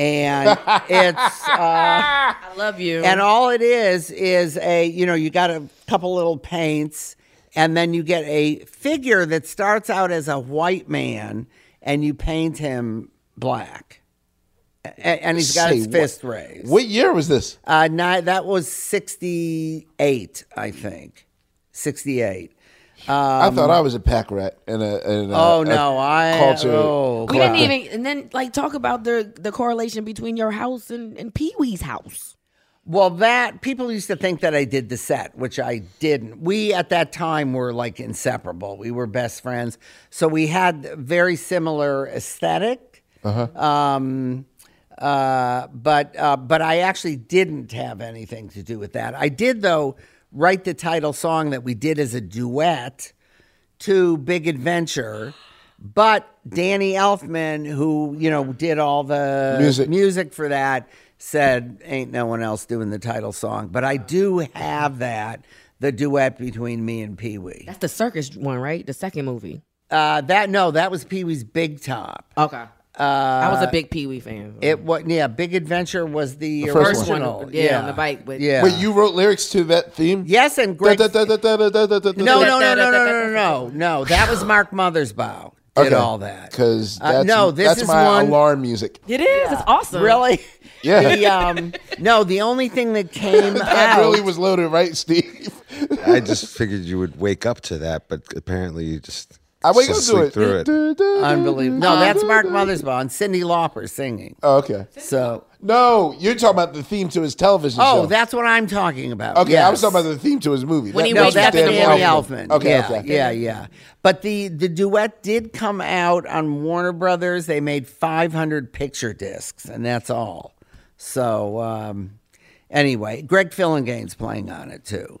and it's. Uh, I love you. And all it is is a you know you got a couple little paints, and then you get a figure that starts out as a white man, and you paint him black, A- and he's got Say his what- fist raised. What year was this? Uh, ni- that was sixty eight, I think, sixty eight. I thought I was a pack rat and a. And a Um, Oh a no, I culture. oh, we didn't even. And then like talk about the the correlation between your house and, and Pee Wee's house. Well, that people used to think that I did the set, which I didn't. We at that time were like inseparable. We were best friends, so we had very similar aesthetic. Uh-huh. Um, uh, but uh, but I actually didn't have anything to do with that. I did though write the title song that we did as a duet to Big Adventure. But Danny Elfman, who you know did all the Music. music for that, said ain't no one else doing the title song. But I do have that the duet between me and Pee Wee. That's the circus one, right? The second movie. Uh, that no, that was Pee Wee's Big Top. Okay. Uh, I was a big Pee Wee fan. It was yeah. Big Adventure was the, The first one. original. Yeah, on the bike with- yeah. Wait, you wrote lyrics to that theme? Yes, and Greg. No, no, no, no, no, no, no, no, no. No, that was Mark Mothersbaugh. Did Okay. all that. Because Uh, no, this that's is my one- alarm music. It is. It's awesome. Really? Yeah. The, um, no, the only thing that came that out. really was loaded, right, Steve? I just figured you would wake up to that, but apparently you just I wake up to sleep it. through it. Unbelievable. No, that's Mark Mothersbaugh and Cyndi Lauper singing. Oh, okay. So. No, you're talking about the theme to his television show. Oh, that's what I'm talking about. Okay, I was yes. talking about the theme to his movie. When That- he that no, was that's Danny Danny Elfman. Okay, yeah, okay. yeah, yeah. But the the duet did come out on Warner Brothers. They made 500 picture discs, and that's all. So um, anyway, Greg Phillinganes playing on it too.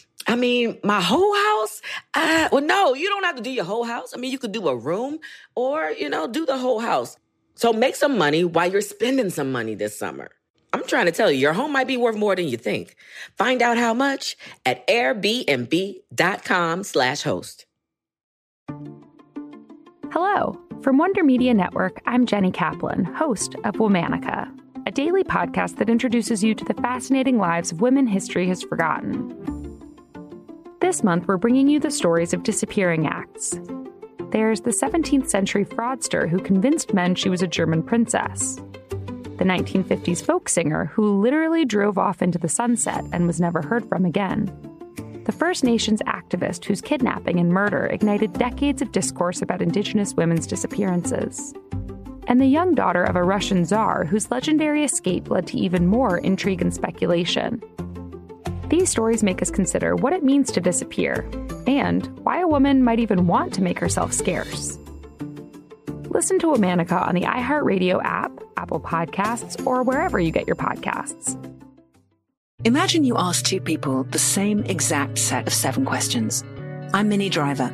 I mean, my whole house? Well, no, you don't have to do your whole house. I mean, you could do a room or, you know, do the whole house. So make some money while you're spending some money this summer. I'm trying to tell you, your home might be worth more than you think. Find out how much at airbnb.com slash host. Hello. From Wonder Media Network, I'm Jenny Kaplan, host of Womanica, a daily podcast that introduces you to the fascinating lives of women history has forgotten. This month, we're bringing you the stories of disappearing acts. There's the 17th century fraudster who convinced men she was a German princess. The 1950s folk singer who literally drove off into the sunset and was never heard from again. The First Nations activist whose kidnapping and murder ignited decades of discourse about Indigenous women's disappearances. And the young daughter of a Russian czar whose legendary escape led to even more intrigue and speculation. These stories make us consider what it means to disappear and why a woman might even want to make herself scarce. Listen to Womanica on the iHeartRadio app, Apple Podcasts, or wherever you get your podcasts. Imagine you ask two people the same exact set of seven questions. I'm Minnie Driver,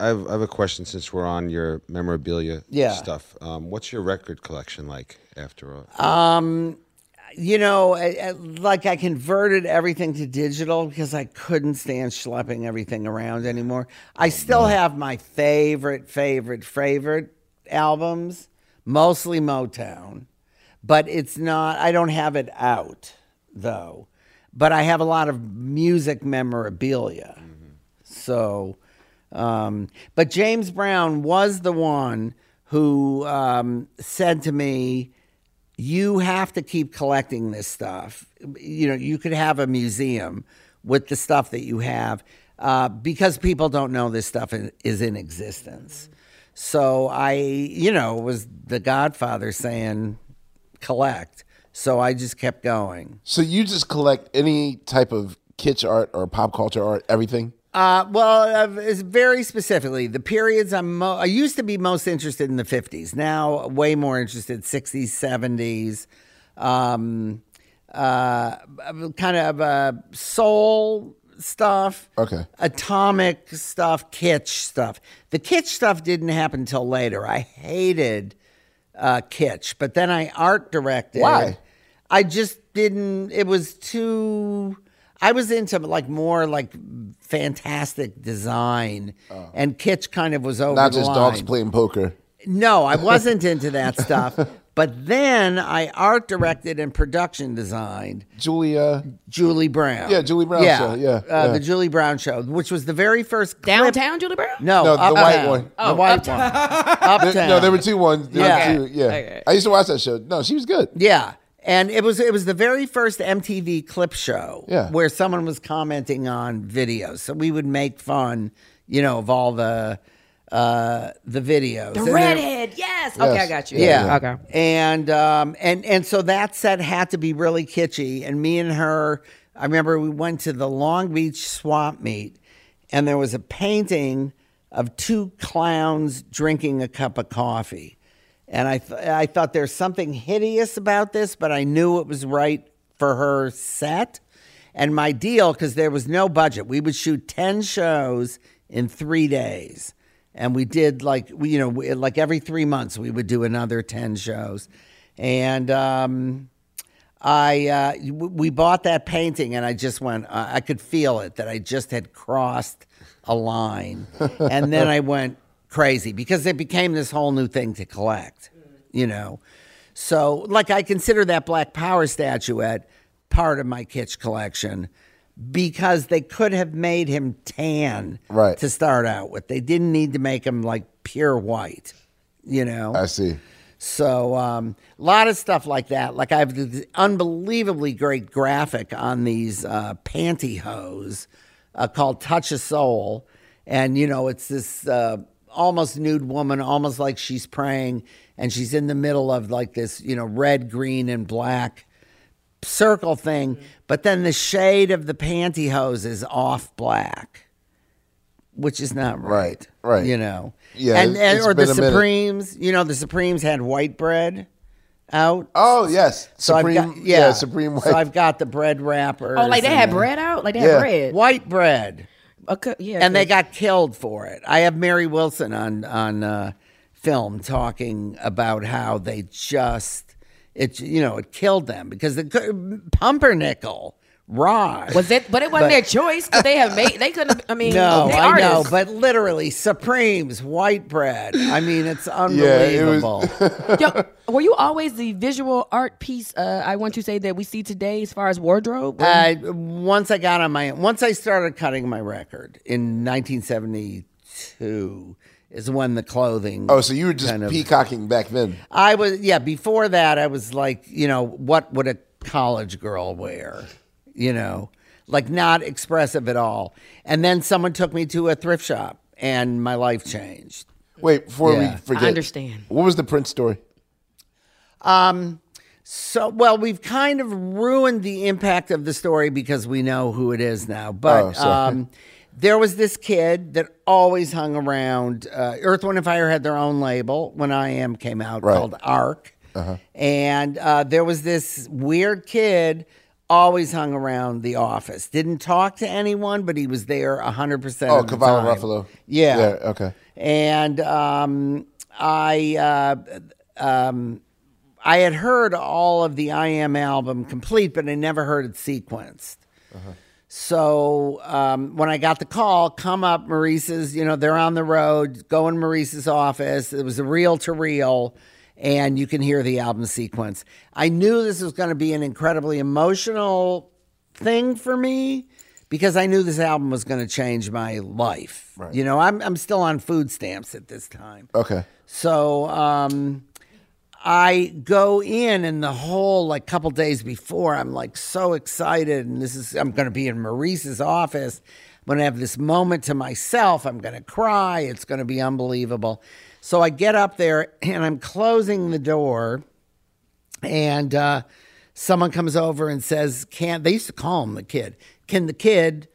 I have, I have a question since we're on your memorabilia Yeah. stuff. Um, what's your record collection like after all? Um, you know, I, I- like I converted everything to digital because I couldn't stand schlepping everything around anymore. I still have my favorite, favorite, favorite albums, mostly Motown, but it's not, I don't have it out though. But I have a lot of music memorabilia. So, um, but James Brown was the one who um, said to me, "You have to keep collecting this stuff. You know, you could have a museum with the stuff that you have uh, because people don't know this stuff is in existence." So I, you know, was the Godfather saying collect. So I just kept going. So you just collect any type of kitsch art or pop culture art, everything? Uh, well, uh, very specifically the periods I'm. Mo- I used to be most interested in the '50s. Now, way more interested '60s, '70s, um, uh, kind of uh, soul stuff. Okay. Atomic stuff, kitsch stuff. The kitsch stuff didn't happen until later. I hated uh, kitsch, but then I art directed. Why? I just didn't. It was too. I was into like more like fantastic design, and kitsch kind of was over Oh. Not the just dogs playing poker. No, I wasn't into that stuff. But then I art directed and production designed Julia. Julie Brown. Yeah, Julie Brown yeah, show, yeah, uh, yeah. the Julie Brown show, which was the very first clip- Downtown Julie Brown? No, No, the white one. The Oh, white uptown. one. There- no, there were two ones. There Yeah. were two, yeah. Okay. I used to watch that show. No, she was good. Yeah. And it was it was the very first MTV clip show Yeah. where someone was commenting on videos. So we would make fun, you know, of all the uh the videos. The And there- redhead. Yes. Okay, I got you. Yeah. Okay. And um and and so that set had to be really kitschy. And me and her, I remember we went to the Long Beach swap meet, and there was a painting of two clowns drinking a cup of coffee. And I th- I thought there's something hideous about this, but I knew it was right for her set. And my deal, because there was no budget, we would shoot 10 shows in three days. And we did like, we, you know, we, like every three months, we would do another 10 shows. And um, I, uh, we bought that painting, and I just went, uh, I could feel it that I just had crossed a line. and then I went crazy because it became this whole new thing to collect, you know. So, like, I consider that Black Power statuette part of my kitsch collection because they could have made him tan Right. to start out with. They didn't need to make him like pure white, you know. I see. So um, a lot of stuff like that. Like I have this unbelievably great graphic on these uh, pantyhose uh, called "Touch a Soul," and you know it's this uh, almost nude woman, almost like she's praying, and she's in the middle of like this, you know, red, green, and black circle thing. Mm-hmm. But then the shade of the pantyhose is off black, which is not right. Right, right. You know. Yeah, and, and or the been a minute. Supremes. You know, the Supremes had white bread out. Oh yes, So Supreme. I've got, yeah. yeah, Supreme. So I've got the bread wrappers. Oh, like they had bread out? Like they Yeah. had bread. white bread, Okay, yeah. and they got killed for it. I have Mary Wilson on on uh, film talking about how they just it you know it killed them because the pumpernickel raw was it, but it wasn't their choice. But they have made. They couldn't. I mean, No, they I know, but literally Supremes white bread. I mean, it's Yeah, it was- unbelievable. Yo, were you always the visual art piece? Uh, I want to say that we see today, as far as wardrobe. Were you- Uh, once I got on my once I started cutting my record in 1972 is when the clothing. oh, so you were just kind of- peacocking back then. I was yeah. Before that, I was like, you know, what would a college girl wear? You know, like not expressive at all. And then someone took me to a thrift shop, and my life changed. Wait, before Yeah. we forget, I understand. What was the Prince story? Um, so well, we've kind of ruined the impact of the story because we know who it is now. Oh, But sorry. um, there was this kid that always hung around. Uh, Earth, Wind, and Fire had their own label when I Am came out Right. called Arc, and uh, there was this weird kid. Always hung around the office. Didn't talk to anyone, but he was there hundred percent. Oh, of the Cavallo time. Ruffalo. Yeah. Yeah, okay. And um, I, uh, um, I had heard all of the I Am album complete, but I never heard it sequenced. So um, when I got the call, come up, Maurice's, you know, they're on the road, go in Maurice's office. It was a reel to reel, and you can hear the album sequence. I knew this was going to be an incredibly emotional thing for me because I knew this album was going to change my life. You know, I'm, I'm still on food stamps at this time. Okay. So um, I go in, and the whole like couple days before, I'm like so excited, and this is I'm going to be in Maurice's office. I'm going to have this moment to myself. I'm going to cry. It's going to be unbelievable. So I get up there and I'm closing the door, and uh, someone comes over and says, "Can they used to call him the kid? Can the kid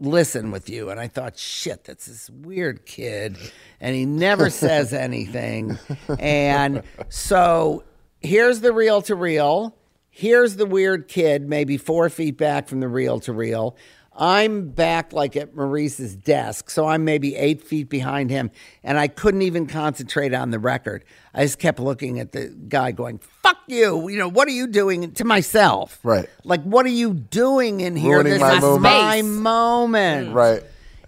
listen with you?" And I thought, "Shit, that's this weird kid," and he never says anything. And so here's the reel to reel. Here's the weird kid, maybe four feet back from the reel to reel. I'm back like at Maurice's desk, so I'm maybe eight feet behind him, and I couldn't even concentrate on the record. I just kept looking at the guy, going, "Fuck you!" You know, what are you doing to myself? Right. Like, what are you doing in here? Ruining this my is moment. my moment. Mm. Right.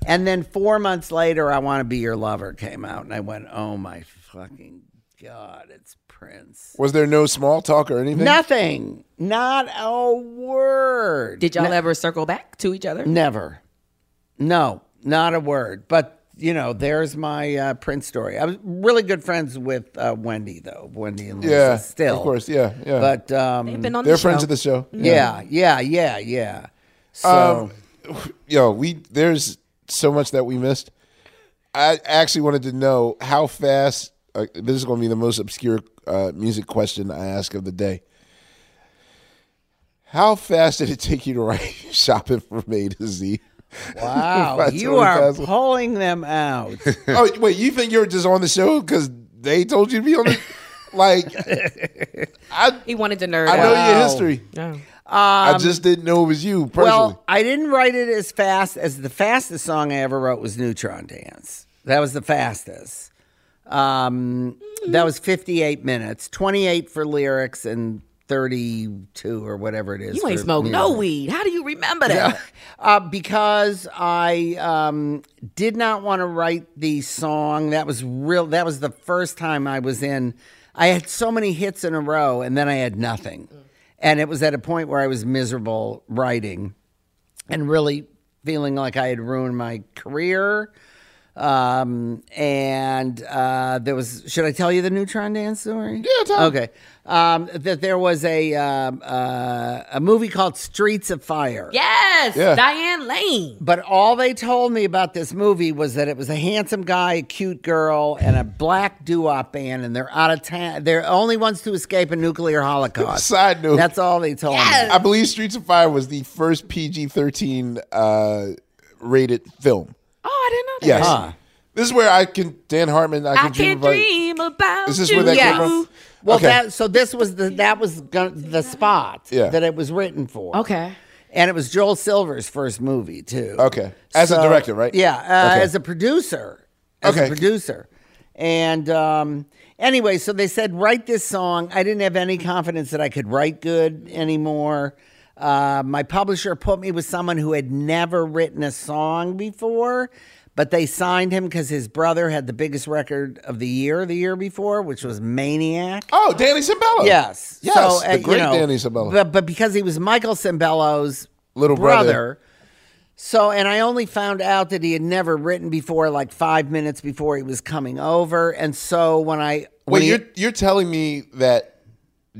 And then four months later, I Want to Be Your Lover came out, and I went, "Oh my fucking god, it's Prince." Was there no small talk or anything? Nothing. Not a word. Did y'all Ne- ever circle back to each other? Never. No, not a word. But you know, there's my uh, Prince story. I was really good friends with uh, Wendy, though. Wendy and Lisa Yeah, still, of course, yeah, yeah. But um, They've been on They're the friends show. of the show. yeah, yeah, yeah, yeah. So Um, yo, we there's so much that we missed. I actually wanted to know how fast. Uh, this is going to be the most obscure uh, music question I ask of the day. How fast did it take you to write "Shopping from A to Z"? wow, you are Basil. pulling them out. oh wait, you think you're just on the show because they told you to be on the? Like, I He wanted to nerd I know out. your history. Oh. I just didn't know it was you personally. Well, I didn't write it as fast as the fastest song I ever wrote was Neutron Dance. That was the fastest. Um, that was 58 minutes, 28 for lyrics and 32 or whatever it is. You ain't for smoked no weed. How do you remember that? Uh, because I um, did not want to write the song. That was real. That was the first time I was in. I had so many hits in a row, and then I had nothing. And it was at a point where I was miserable writing, and really feeling like I had ruined my career. Um, and uh, there was. Should I tell you the Neutron Dance story? Yeah, tell. Okay. Um, that there was a um, uh, a movie called Streets of Fire. Yes, Yeah. Diane Lane. But all they told me about this movie was that it was a handsome guy, a cute girl, and a black doo-wop band, and they're out of town. They're only ones to escape a nuclear holocaust. Side note. That's all they told me. I believe Streets of Fire was the first PG thirteen uh, rated film. Oh, I didn't know that. Yes. Huh. This is where I can Dan Hartman. I I can dream can't about. dream about Is this where that Yes. came from? Well, Okay. that so this was the that was gon- the spot Yeah. that it was written for. Okay. and it was Joel Silver's first movie too. Okay. As a So- director, right? Yeah, uh, Okay. as a producer. As Okay. a producer. And um, anyway, so they said, write this song. I didn't have any confidence that I could write good anymore. Uh, my publisher put me with someone who had never written a song before, but they signed him because his brother had the biggest record of the year the year before, which was Maniac. Oh, Danny Sembello. Yes. Yes. So, uh, the you great know, Danny Sembello. But, but because he was Michael Sembello's Little brother. So, and I only found out that he had never written before, like five minutes before he was coming over. And so when I. when Wait, he- you're you're telling me that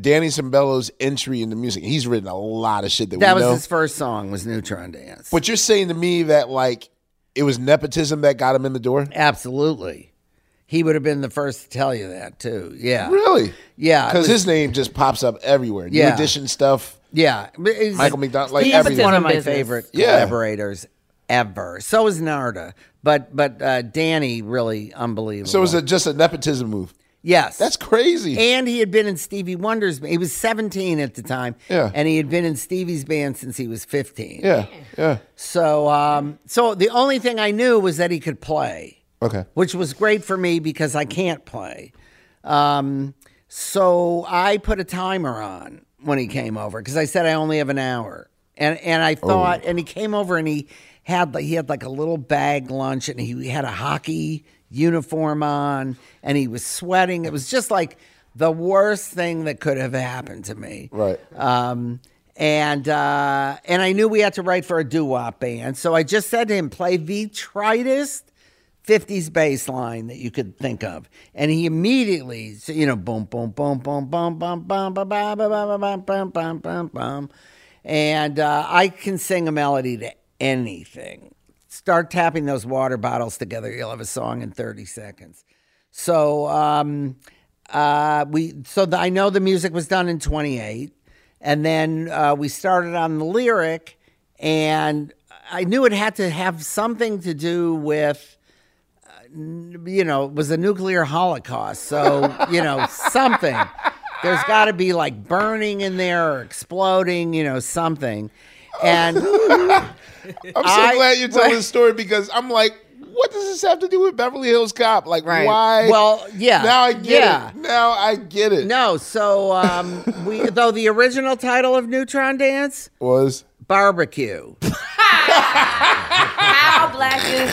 Danny Sembello's entry into music, he's written a lot of shit that, we have. that was know. his first song, was Neutron Dance. but you're saying to me that like it was nepotism that got him in the door? Absolutely. He would have been the first to tell you that, too. Yeah. Really? Yeah. Because his name just pops up everywhere. New Yeah. edition stuff. Yeah. But he's- Michael McDonald, like he's everything. one of my Business. favorite Yeah. collaborators ever. So is Narada. But but uh, Danny, really unbelievable. So it was a, just a nepotism move. Yes. That's crazy. And he had been in Stevie Wonder's band. He was 17 at the time. Yeah. And he had been in Stevie's band since he was 15. yeah. Yeah. So um so the only thing I knew was that he could play, Okay. which was great for me because I can't play. Um so I put a timer on when he came over because I said I only have an hour. And and I thought and he came over and he had like he had like a little bag lunch and he had a hockey uniform on and he was sweating. It was just like the worst thing that could have happened to me. Right. Um, and uh, and I knew we had to write for a doo wop band, so I just said to him, "Play the tritest '50s bass line that you could think of," and he immediately, you know, boom, boom, boom, boom, boom, boom, boom, boom, boom, boom, boom, boom, boom, boom, boom, boom, and uh, I can sing a melody to anything. Start tapping those water bottles together, you'll have a song in 30 seconds. So um, uh, we so the, I know the music was done in 28, and then uh, we started on the lyric, and I knew it had to have something to do with. uh, You know, it was a nuclear holocaust. So, you know, something. There's got to be like burning in there or exploding, you know, something. And I'm so I- glad you're telling this story because I'm like, what does this have to do with Beverly Hills Cop? Like, why? Well, yeah. Now I get Yeah. it. Now I get it. No, so um, we though the original title of Neutron Dance was barbecue. How black is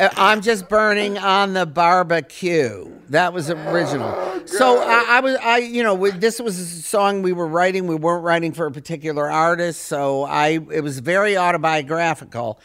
Uh, I'm just burning on the barbecue. That was original. so I, I was, I you know, this was a song we were writing. We weren't writing for a particular artist, so I it was very autobiographical.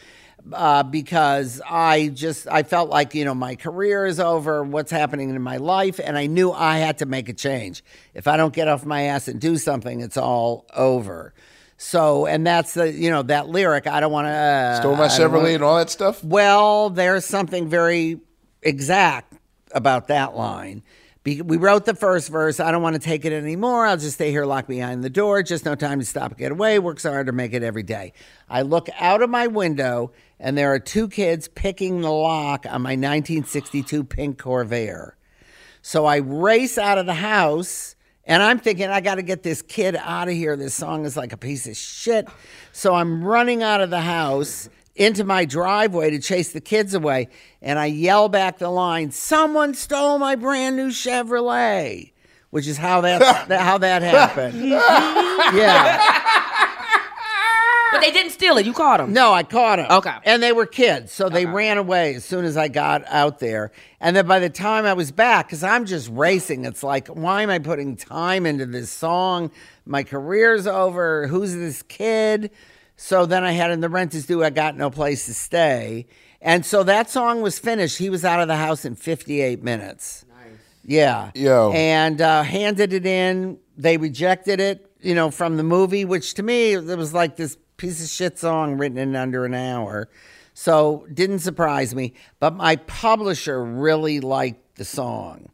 Uh, because I just I felt like you know my career is over, what's happening in my life, and I knew I had to make a change. If I don't get off my ass and do something, it's all over. So, and that's the you know that lyric. I don't want to uh, Stole my wanna- Chevrolet and all that stuff. well, there's something very exact about that line. Be- We wrote the first verse. I don't want to take it anymore. I'll just stay here locked behind the door. Just no time to stop and get away. Works hard to make it every day. I look out of my window and there are two kids picking the lock on my 1962 pink Corvair. So I race out of the house and I'm thinking, I got to get this kid out of here. This song is like a piece of shit. So I'm running out of the house into my driveway to chase the kids away. And I yell back the line, Someone stole my brand new Chevrolet, which is how that, how that happened. yeah. But they didn't steal it. You caught them. No, I caught them. Okay. And they were kids, so they ran away as soon as I got out there. And then by the time I was back, because I'm just racing, it's like, why am I putting time into this song? My career's over. Who's this kid? So then I had in the rent is due. I got no place to stay. And so that song was finished. He was out of the house in 58 minutes. Nice. Yeah. Yo. And uh, handed it in. They rejected it, you know, from the movie, which to me, it was like this piece of shit song written in under an hour. So didn't surprise me. But my publisher really liked the song.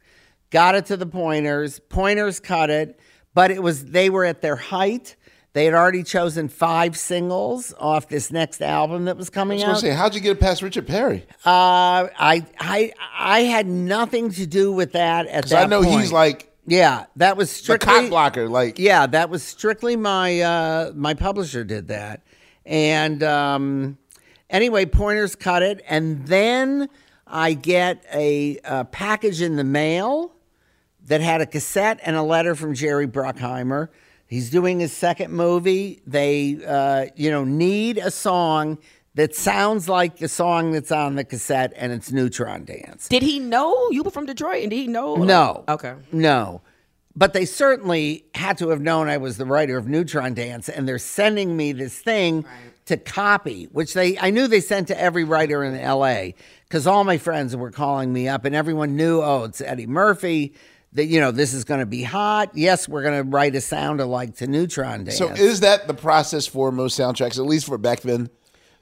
Got it to the pointers. Pointers cut it, but it was they were at their height. They had already chosen five singles off this next album that was coming I was going out. to say, how'd you get it past Richard Perry? Uh, I I I had nothing to do with that at that I know point. he's like yeah, that was the strictly cock blocker. Like, yeah, that was strictly my uh, my publisher did that, and um, anyway, Pointers cut it, and then I get a, uh package in the mail that had a cassette and a letter from Jerry Bruckheimer. He's doing his second movie. They, uh, you know, need a song that sounds like the song that's on the cassette, and it's Neutron Dance. Did he know you were from Detroit? And did he know? No. Okay. No. But they certainly had to have known I was the writer of Neutron Dance, and they're sending me this thing to copy, which they I knew they sent to every writer in LA because all my friends were calling me up, and everyone knew, oh, it's Eddie Murphy. That you know this is going to be hot. Yes, we're going to write a sound alike to Neutron Dance. so is that the process for most soundtracks, at least for back then?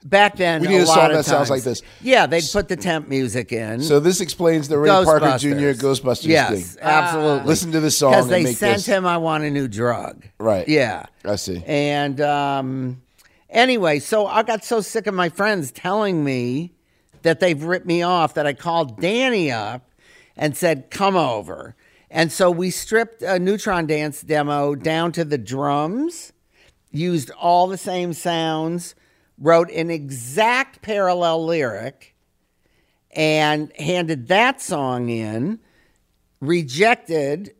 Back then, We need a lot song of that sounds like this. Yeah, they'd put the temp music in. So this explains the Ray Parker Jr. Ghostbusters. Yes, thing. absolutely. Listen to this song because they sent this. him. I want a new drug. Right. Yeah. I see. And um, anyway, so I got so sick of my friends telling me that they've ripped me off that I called Danny up and said, "Come over." And so we stripped a Neutron Dance demo down to the drums, used all the same sounds, wrote an exact parallel lyric, and handed that song in. Rejected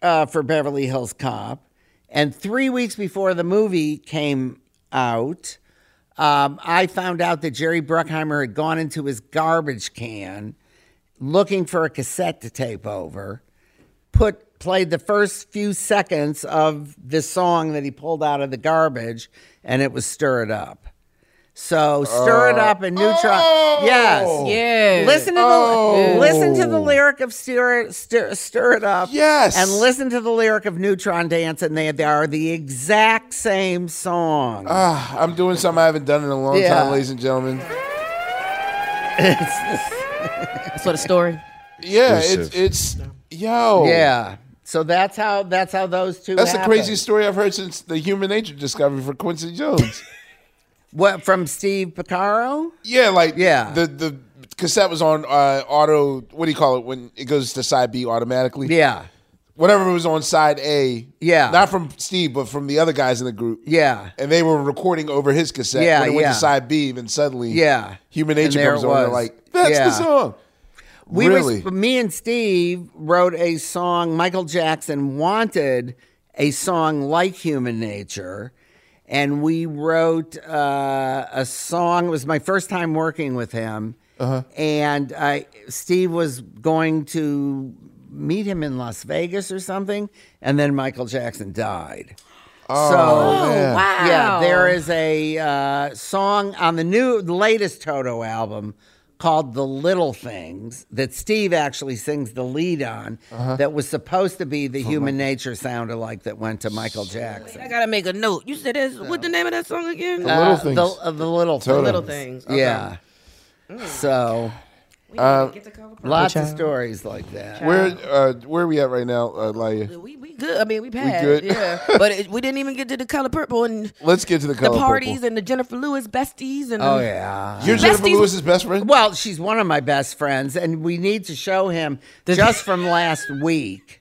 uh, for Beverly Hills Cop. And three weeks before the movie came out, um, I found out that Jerry Bruckheimer had gone into his garbage can looking for a cassette to tape over, put played the first few seconds of this song that he pulled out of the garbage, and it was Stir It Up. So stir it up and neutron. yes, Yeah. Listen to the Oh. listen to the lyric of stir it, stir, stir it up. Yes. and listen to the lyric of Neutron Dance, and they, they are the exact same song. Ah, I'm doing something I haven't done in a long Yeah. time, ladies and gentlemen. That's what a story. Yeah, it's Exclusive. it's yo. Yeah. So that's how that's how those two. That's the happened. craziest story I've heard since the human nature discovery for Quincy Jones. What from Steve Porcaro? yeah, like Yeah. the the cassette was on uh, auto. What do you call it when it goes to side B automatically? Yeah. Whatever it was on side A. Yeah. Not from Steve, but from the other guys in the group. Yeah. And they were recording over his cassette. Yeah, When it went yeah. to side B, then suddenly Yeah. Human Nature comes on. They're like, that's Yeah. the song. We really? were, me and Steve wrote a song. Michael Jackson wanted a song like Human Nature, and we wrote uh, a song. It was my first time working with him, Uh-huh. and I, Steve was going to meet him in Las Vegas or something, and then Michael Jackson died. Oh, so man. wow. yeah, there is a uh, song on the new, the latest Toto album called "The Little Things" that Steve actually sings the lead on. Uh-huh. That was supposed to be Oh, the Human Nature sound alike that went to Michael Jackson. I gotta make a note. You said this. What's the name of that song again? The Little Uh, Things. The, uh, the little Toto. things. Little Things. Okay. Yeah. So Uh, lots of stories like that. where uh, where are we at right now, uh, Laiya? We, we good. I mean, we passed. good? Yeah, but it, we didn't even get to the color purple and Let's get to the the parties purple. and the Jennifer Lewis besties and Oh yeah. You're Jennifer Lewis's best friend. Well, she's one of my best friends, and we need to show him just from last week.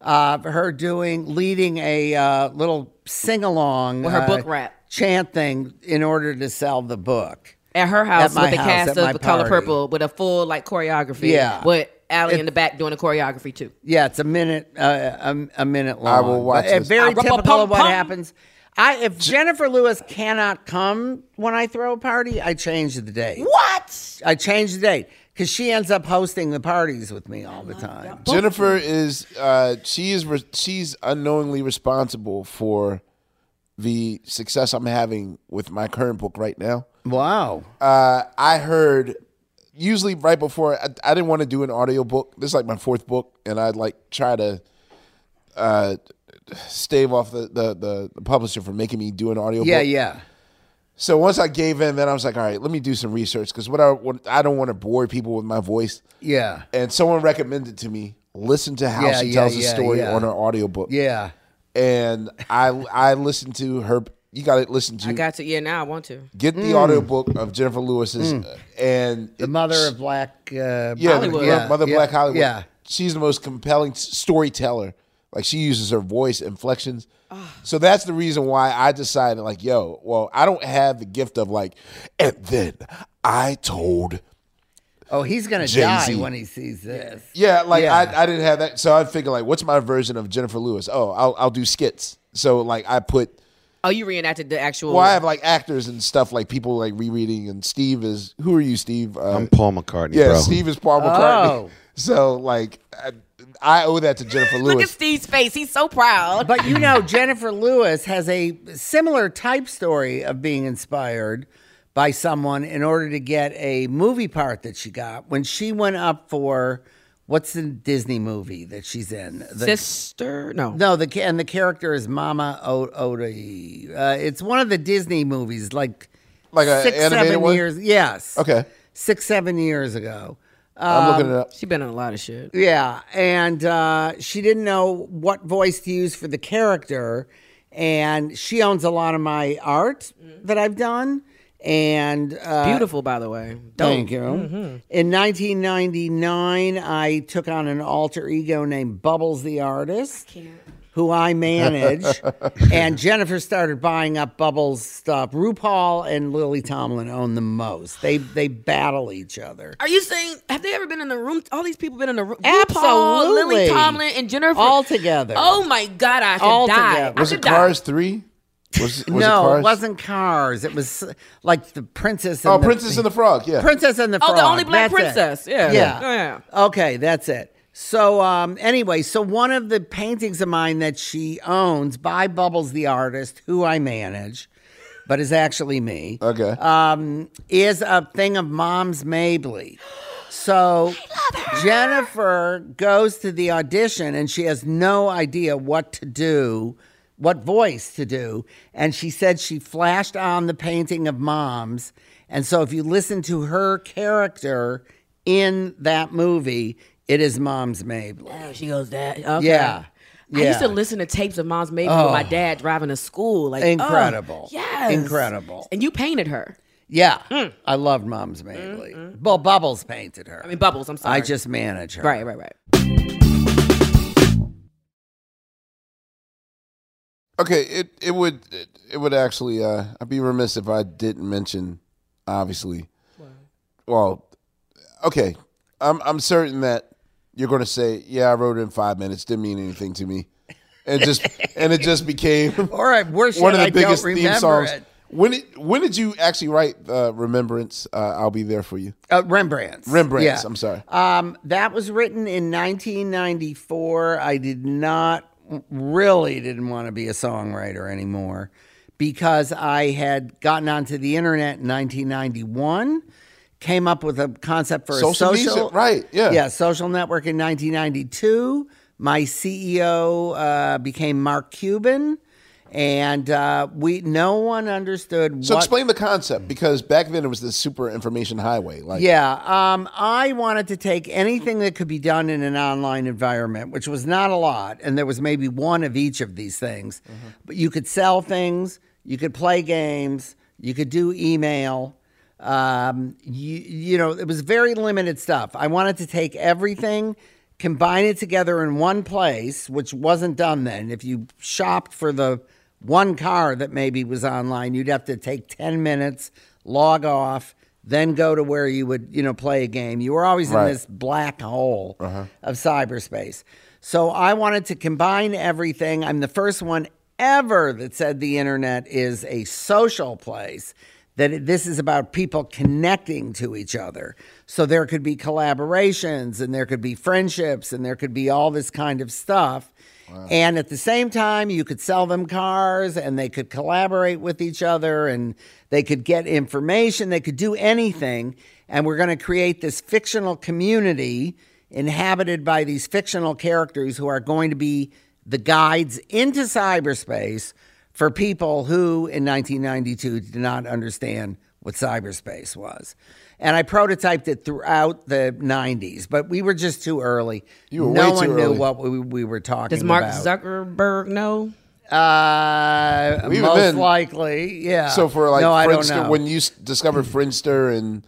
Uh, her doing leading a uh, little sing along With her book rap. chant thing in order to sell the book. At her house At with the house, cast of the color purple with a full like choreography. Yeah. with Allee It- in the back doing the choreography too. Yeah, it's a minute uh, a, a minute long. I will watch But. Very typical of what rum-pum-pum. happens. I if Jennifer Lewis cannot come when I throw a party, I change the date. What? I change the date because she ends up hosting the parties with me all the time. Jennifer is uh, she is re- she's unknowingly responsible for the success I'm having with my current book right now. Wow. Uh, I heard usually right before I, I didn't want to do an audio book. This is like my fourth book, and I'd like try to uh, stave off the, the, the, the publisher from making me do an audio Yeah, book. yeah. So once I gave in, then I was like, all right, let me do some research because what I what, I don't want to bore people with my voice. Yeah. And someone recommended to me listen to how Yeah, she yeah, tells the yeah, story yeah. on her audiobook. Yeah. And I I listened to her. You got to listen to I got to. Yeah, now I want to. get the Mm. audiobook of Jennifer Lewis's uh, and The it- mother of Black uh, yeah, Hollywood. Yeah, mother yeah, Black Hollywood. Yeah. she's the most compelling storyteller. Like she uses her voice inflections. So that's the reason why I decided, like, yo, well, I don't have the gift of like, and then I told. Oh, he's gonna Jay-Z. die when he sees this. Yeah, like Yeah. I, I didn't have that. So I figured, like, what's my version of Jennifer Lewis? Oh, I'll, I'll do skits. So like I put Oh, you reenacted the actual. Well, I have like actors and stuff, like people like rereading. And Steve is who are you, Steve? Uh, I'm Paul McCartney, Yeah, bro. Steve is Paul McCartney. Oh. So like, I, I owe that to Jennifer Lewis. Look at Steve's face. He's so proud. But you know, Jennifer Lewis has a similar type story of being inspired by someone in order to get a movie part that she got when she went up for what's the Disney movie that she's in? The, Sister? No. No, the and the character is Mama o- Odie. Uh, it's one of the Disney movies, like Like a six, animated seven one? years. Yes. Okay. Six, seven years ago. I'm looking it up. She's been in a lot of shit. Yeah, and uh, she didn't know what voice to use for the character, and she owns a lot of my art that I've done. And uh, Beautiful, by the way. Thank you. Mhm. In 1999, I took on an alter ego named Bubbles the Artist, who I manage. and Jennifer started buying up Bubbles stuff. RuPaul and Lily Tomlin own the most. They they battle each other. Are you saying have they ever been in the room? All these people been in the room. Absolutely. RuPaul, Lily Tomlin, and Jennifer All together. Oh my God, I could All die. together. I Was could it die. Cars three? Was, was no, it, Cars? it wasn't Cars. It was like the Princess. And Oh, the, Princess and the Frog. Yeah. Princess and the Oh, the only black That's it. princess. Yeah. Yeah. Yeah. Okay, that's it. So um, anyway, so one of the paintings of mine that she owns by Bubbles the artist, who I manage, but is actually me. Okay. Um, is a thing of Moms Mabley. So Jennifer goes to the audition and she has no idea what to do, what voice to do. And she said she flashed on the painting of Mom's. And so if you listen to her character in that movie, it is Moms Mabley. Oh, she goes that. Okay. Yeah. I used to listen to tapes of Moms Mabley Oh. with my oh. dad driving to school. Like oh, Incredible. yes, Incredible. And you painted her. Yeah, hmm. I loved Moms Mabley. Mm-hmm. Well, Bubbles painted her. I mean, Bubbles. I'm sorry. I just manage her. right, right, right. Okay, it it would it, it would actually uh I'd be remiss if I didn't mention obviously. Well, okay. I'm I'm certain that you're going to say, "Yeah, I wrote it in 5 minutes. Didn't mean anything to me." And just and it just became All right, worse one of the I biggest theme songs. it. When it, when did you actually write uh, Remembrance? Uh, I'll be there for you. Uh, Rembrandt's. Rembrandt's. Yeah. I'm sorry. Um, that was written in 1994. I did not really didn't want to be a songwriter anymore because I had gotten onto the internet in 1991. Came up with a concept for Social a social, right, yeah. yeah, social network in 1992. My CEO uh, became Mark Cuban, and uh, we no one understood. So what, explain the concept because back then it was the super information highway. Like yeah, um, I wanted to take anything that could be done in an online environment, which was not a lot, and there was maybe one of each of these things. But you could sell things, you could play games, you could do email. Um, you, you know, it was very limited stuff. I wanted to take everything, combine it together in one place, which wasn't done then. If you shopped for the one car that maybe was online, you'd have to take 10 minutes, log off, then go to where you would, you know, play a game. You were always Right. in this black hole uh-huh. of cyberspace. So I wanted to combine everything. I'm the first one ever that said the internet is a social place, that this is about people connecting to each other. So there could be collaborations and there could be friendships and there could be all this kind of stuff. And at the same time, you could sell them cars and they could collaborate with each other and they could get information. They could do anything. And we're going to create this fictional community inhabited by these fictional characters who are going to be the guides into cyberspace for people who in 1992 did not understand what cyberspace was. And I prototyped it throughout the 90s, but we were just too early. You were no way one too knew early. what we, we were talking about. Does Mark about. Zuckerberg know? Uh, Even most then- likely, yeah. So for like no, I don't Friendster, know. when you s- discovered Friendster and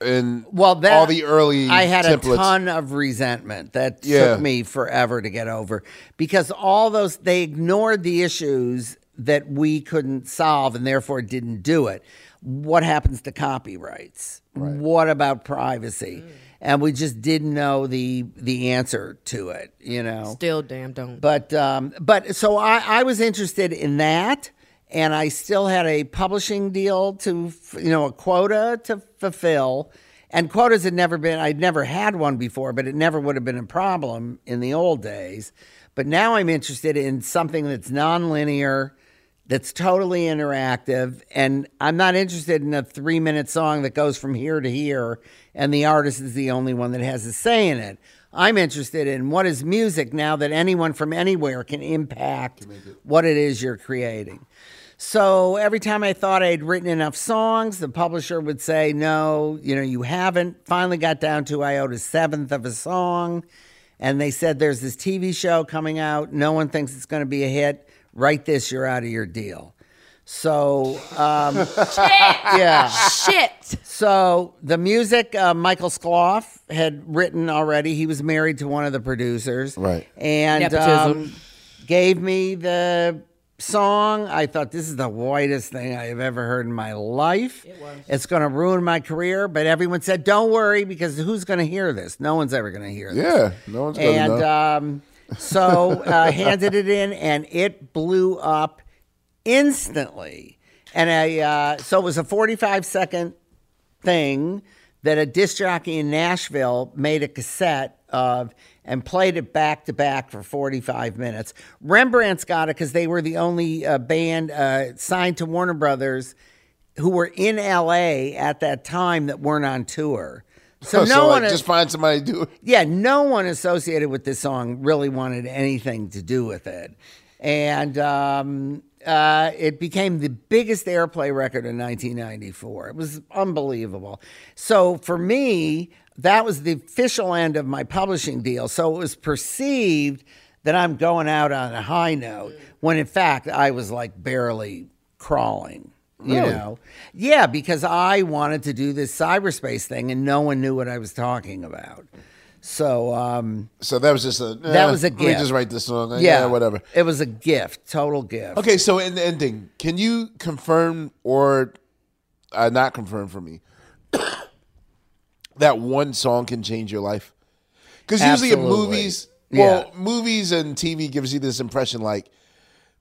and well, that, all the early I had templates, a ton of resentment that Yeah. took me forever to get over because all those they ignored the issues that we couldn't solve and therefore didn't do it. What happens to copyrights? What about privacy? And we just didn't know the the answer to it. You know, Still damn don't. but um, but so I, I was interested in that, and I still had a publishing deal to you know a quota to fulfill, and quotas had never been I'd never had one before, but it never would have been a problem in the old days. But now I'm interested in something that's nonlinear, that's totally interactive, and I'm not interested in a three minute song that goes from here to here, and the artist is the only one that has a say in it. I'm interested in what is music now that anyone from anywhere can impact what it is you're creating. So every time I thought I'd written enough songs, the publisher would say, No, you know, you haven't. Finally got down to I owed a seventh of a song. And they said, There's this TV show coming out. No one thinks it's going to be a hit. Write this, you're out of your deal. So, um, yeah. Shit. So the music, uh, Michael Skloff had written already. He was married to one of the producers, Right. And um, gave me the song. I thought this is the whitest thing I have ever heard in my life. It was. It's going to ruin my career. But everyone said, "Don't worry, because who's going to hear this? No one's ever going to hear this." Yeah, no one's gonna and know. um, so uh, handed it in, and it blew up instantly. And I uh, so it was a forty-five second thing that a disc jockey in Nashville made a cassette of and played it back to back for 45 minutes. Rembrandt's got it because they were the only uh, band uh, signed to Warner Brothers who were in LA at that time that weren't on tour. So no like, one just find somebody to do it. yeah, no one associated with this song really wanted anything to do with it. And um, uh, it became the biggest airplay record in 1994. It was unbelievable. So for me, that was the official end of my publishing deal. So it was perceived that I'm going out on a high note when in fact I was like barely crawling. You Really? know, yeah, because I wanted to do this cyberspace thing, and no one knew what I was talking about. So, um, So that was just a that eh, was a let me gift. just write this song. Yeah, Yeah, whatever. It was a gift, total gift. Okay, so in the ending, can you confirm or uh, not confirm for me that one song can change your life? Because usually in movies, well, Yeah. movies and TV gives you this impression like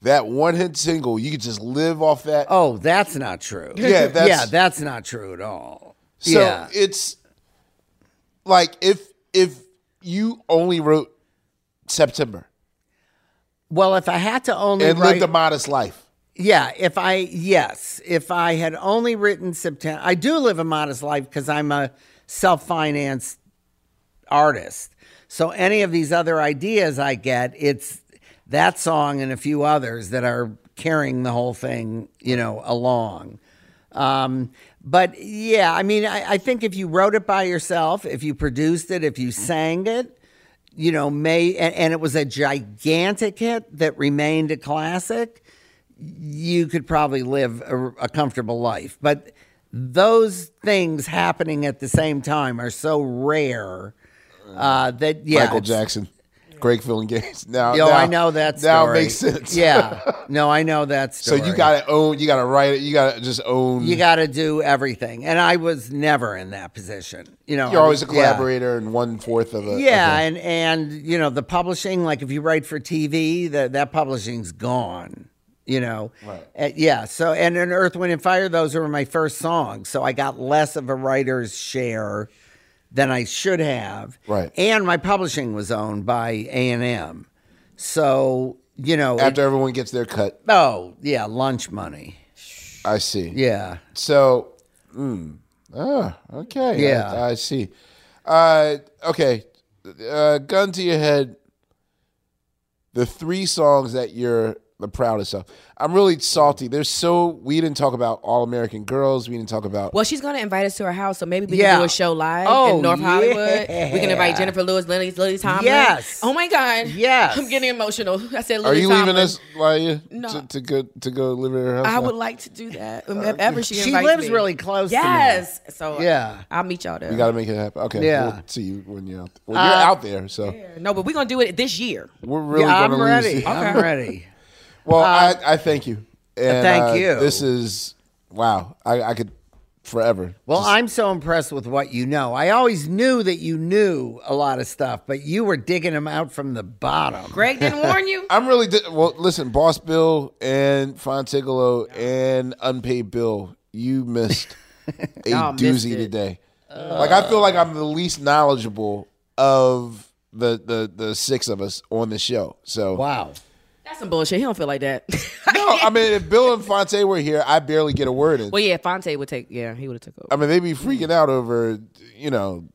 that one hit single, you could just live off that. Oh, that's not true. Yeah, that's- yeah, that's not true at all. So yeah, it's like if if you only wrote September well, if I had to only and write, lived a modest life. Yeah, if I yes, if I had only written September, I do live a modest life because I'm a self-financed artist. So any of these other ideas I get, it's that song and a few others that are carrying the whole thing, you know, along. Um, but yeah, I mean, I, I think if you wrote it by yourself, if you produced it, if you sang it, you know, may and, and it was a gigantic hit that remained a classic, you could probably live a, a comfortable life. But those things happening at the same time are so rare uh, that yeah, Michael Jackson, Greg Phillinganes. Now, Yo, now- I know that. Story. Now it makes sense. Yeah, no, I know that story. so you got to own. You got to write it. You got to just own. you got to do everything, and I was never in that position. You know, You're always a Yeah. collaborator and one fourth of a. Yeah, of a- and and you know the publishing, like if you write for TV, that that publishing's gone. You know, Right. Uh, yeah. So and in Earth, Wind and Fire, those were my first songs. So I got less of a writer's share than I should have. Right. And my publishing was owned by A and M. So you know, it- after everyone gets their cut, oh yeah, lunch money. I see. Yeah. So, mm, ah, okay. Yeah. I, I see. Uh, okay. Uh, gun to your head. The three songs that you're the proudest of. I'm really salty. There's so we didn't talk about All American Girls. We didn't talk about. Well, she's gonna invite us to her house, so maybe we Yeah. can do a show live Oh, in North Hollywood. We can invite. Jennifer Lewis, Lily, Lily Tomlin. Yes. Oh my God. Yes. I'm getting emotional. I said, Are you Tomlin. leaving us, Laiya, No. to, to go to go live in her house? I now? would like to do that. If ever she She lives me. really close to. Yes. So Yeah. I'll meet y'all there. We got to make it happen. Okay. Yeah. We'll see you when you're out. Well, you're Uh, out there, so No, but we're gonna do it this year. we're really yeah, going I'm to ready. lose. I'm ready. Well, Uh, I, I thank you. And, thank uh, you. This is wow. I, I could forever. Well, Just- I'm so impressed with what you know. I always knew that you knew a lot of stuff, but you were digging them out from the bottom. Greg didn't warn you. I'm really di- well. Listen, Boss Bill and Fontigolo and Unpaid Bill, you missed a Y'all missed doozy it. today. like I feel like I'm the least knowledgeable of the the the six of us on the show. So Wow. That's some bullshit. He don't feel like that. no, I mean if Bill and Phonte were here, I barely get a word in. well, yeah, Phonte would take. Yeah, he would have took over. I mean, they'd be freaking out over, you know,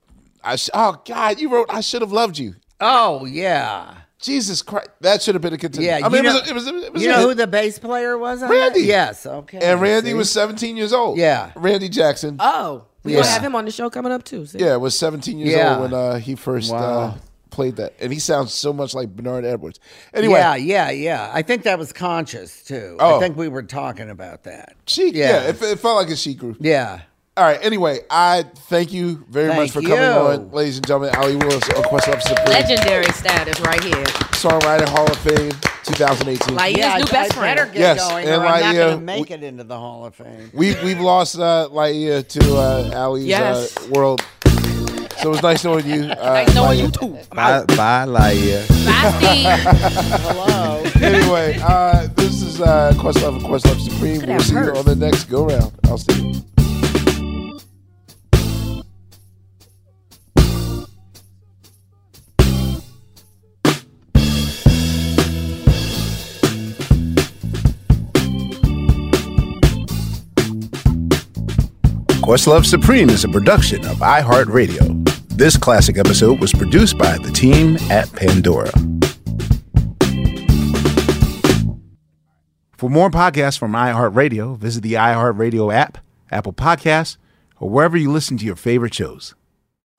I sh- oh God, you wrote I should have loved you. Oh yeah. Jesus Christ, that should have been a contender. Yeah, I mean, you it was, a- it was, a- it was you a know hit. who the bass player was? On Randy. That? Yes. Okay. and Randy see? was 17 years old. Yeah. Randy Jackson. Oh, we Yeah. gonna have him on the show coming up too. See? yeah, was 17 years Yeah. old when uh, he first uh, Wow. Played that, and he sounds so much like Bernard Edwards. Anyway, Yeah, yeah, yeah. I think that was conscious too. Oh. I think we were talking about that. she, yeah, Yeah. it, it felt like a she group. Yeah. All right. Anyway, I thank you very much Thank for coming you. on, ladies and gentlemen. Allee Willis on Questlove Supreme, Legendary status right here. songwriter Hall of Fame, 2018. Like- He yeah, new best I better friend. get Yes, going, and or I'm not going uh, to make we- it into the Hall of Fame. We we've lost uh, Laiya to uh, Allee's Yes. uh, world. So it was nice knowing you. Uh, Nice knowing Laiya. you too. Bye, bye, Laiya. Bye, Steve. Hello. anyway, uh, this is uh, Questlove and Questlove Supreme. We'll have see you on the next go round. I'll see you. Questlove Supreme is a production of iHeartRadio. This classic episode was produced by the team at Pandora. For more podcasts from iHeartRadio, visit the iHeartRadio app, Apple Podcasts, or wherever you listen to your favorite shows.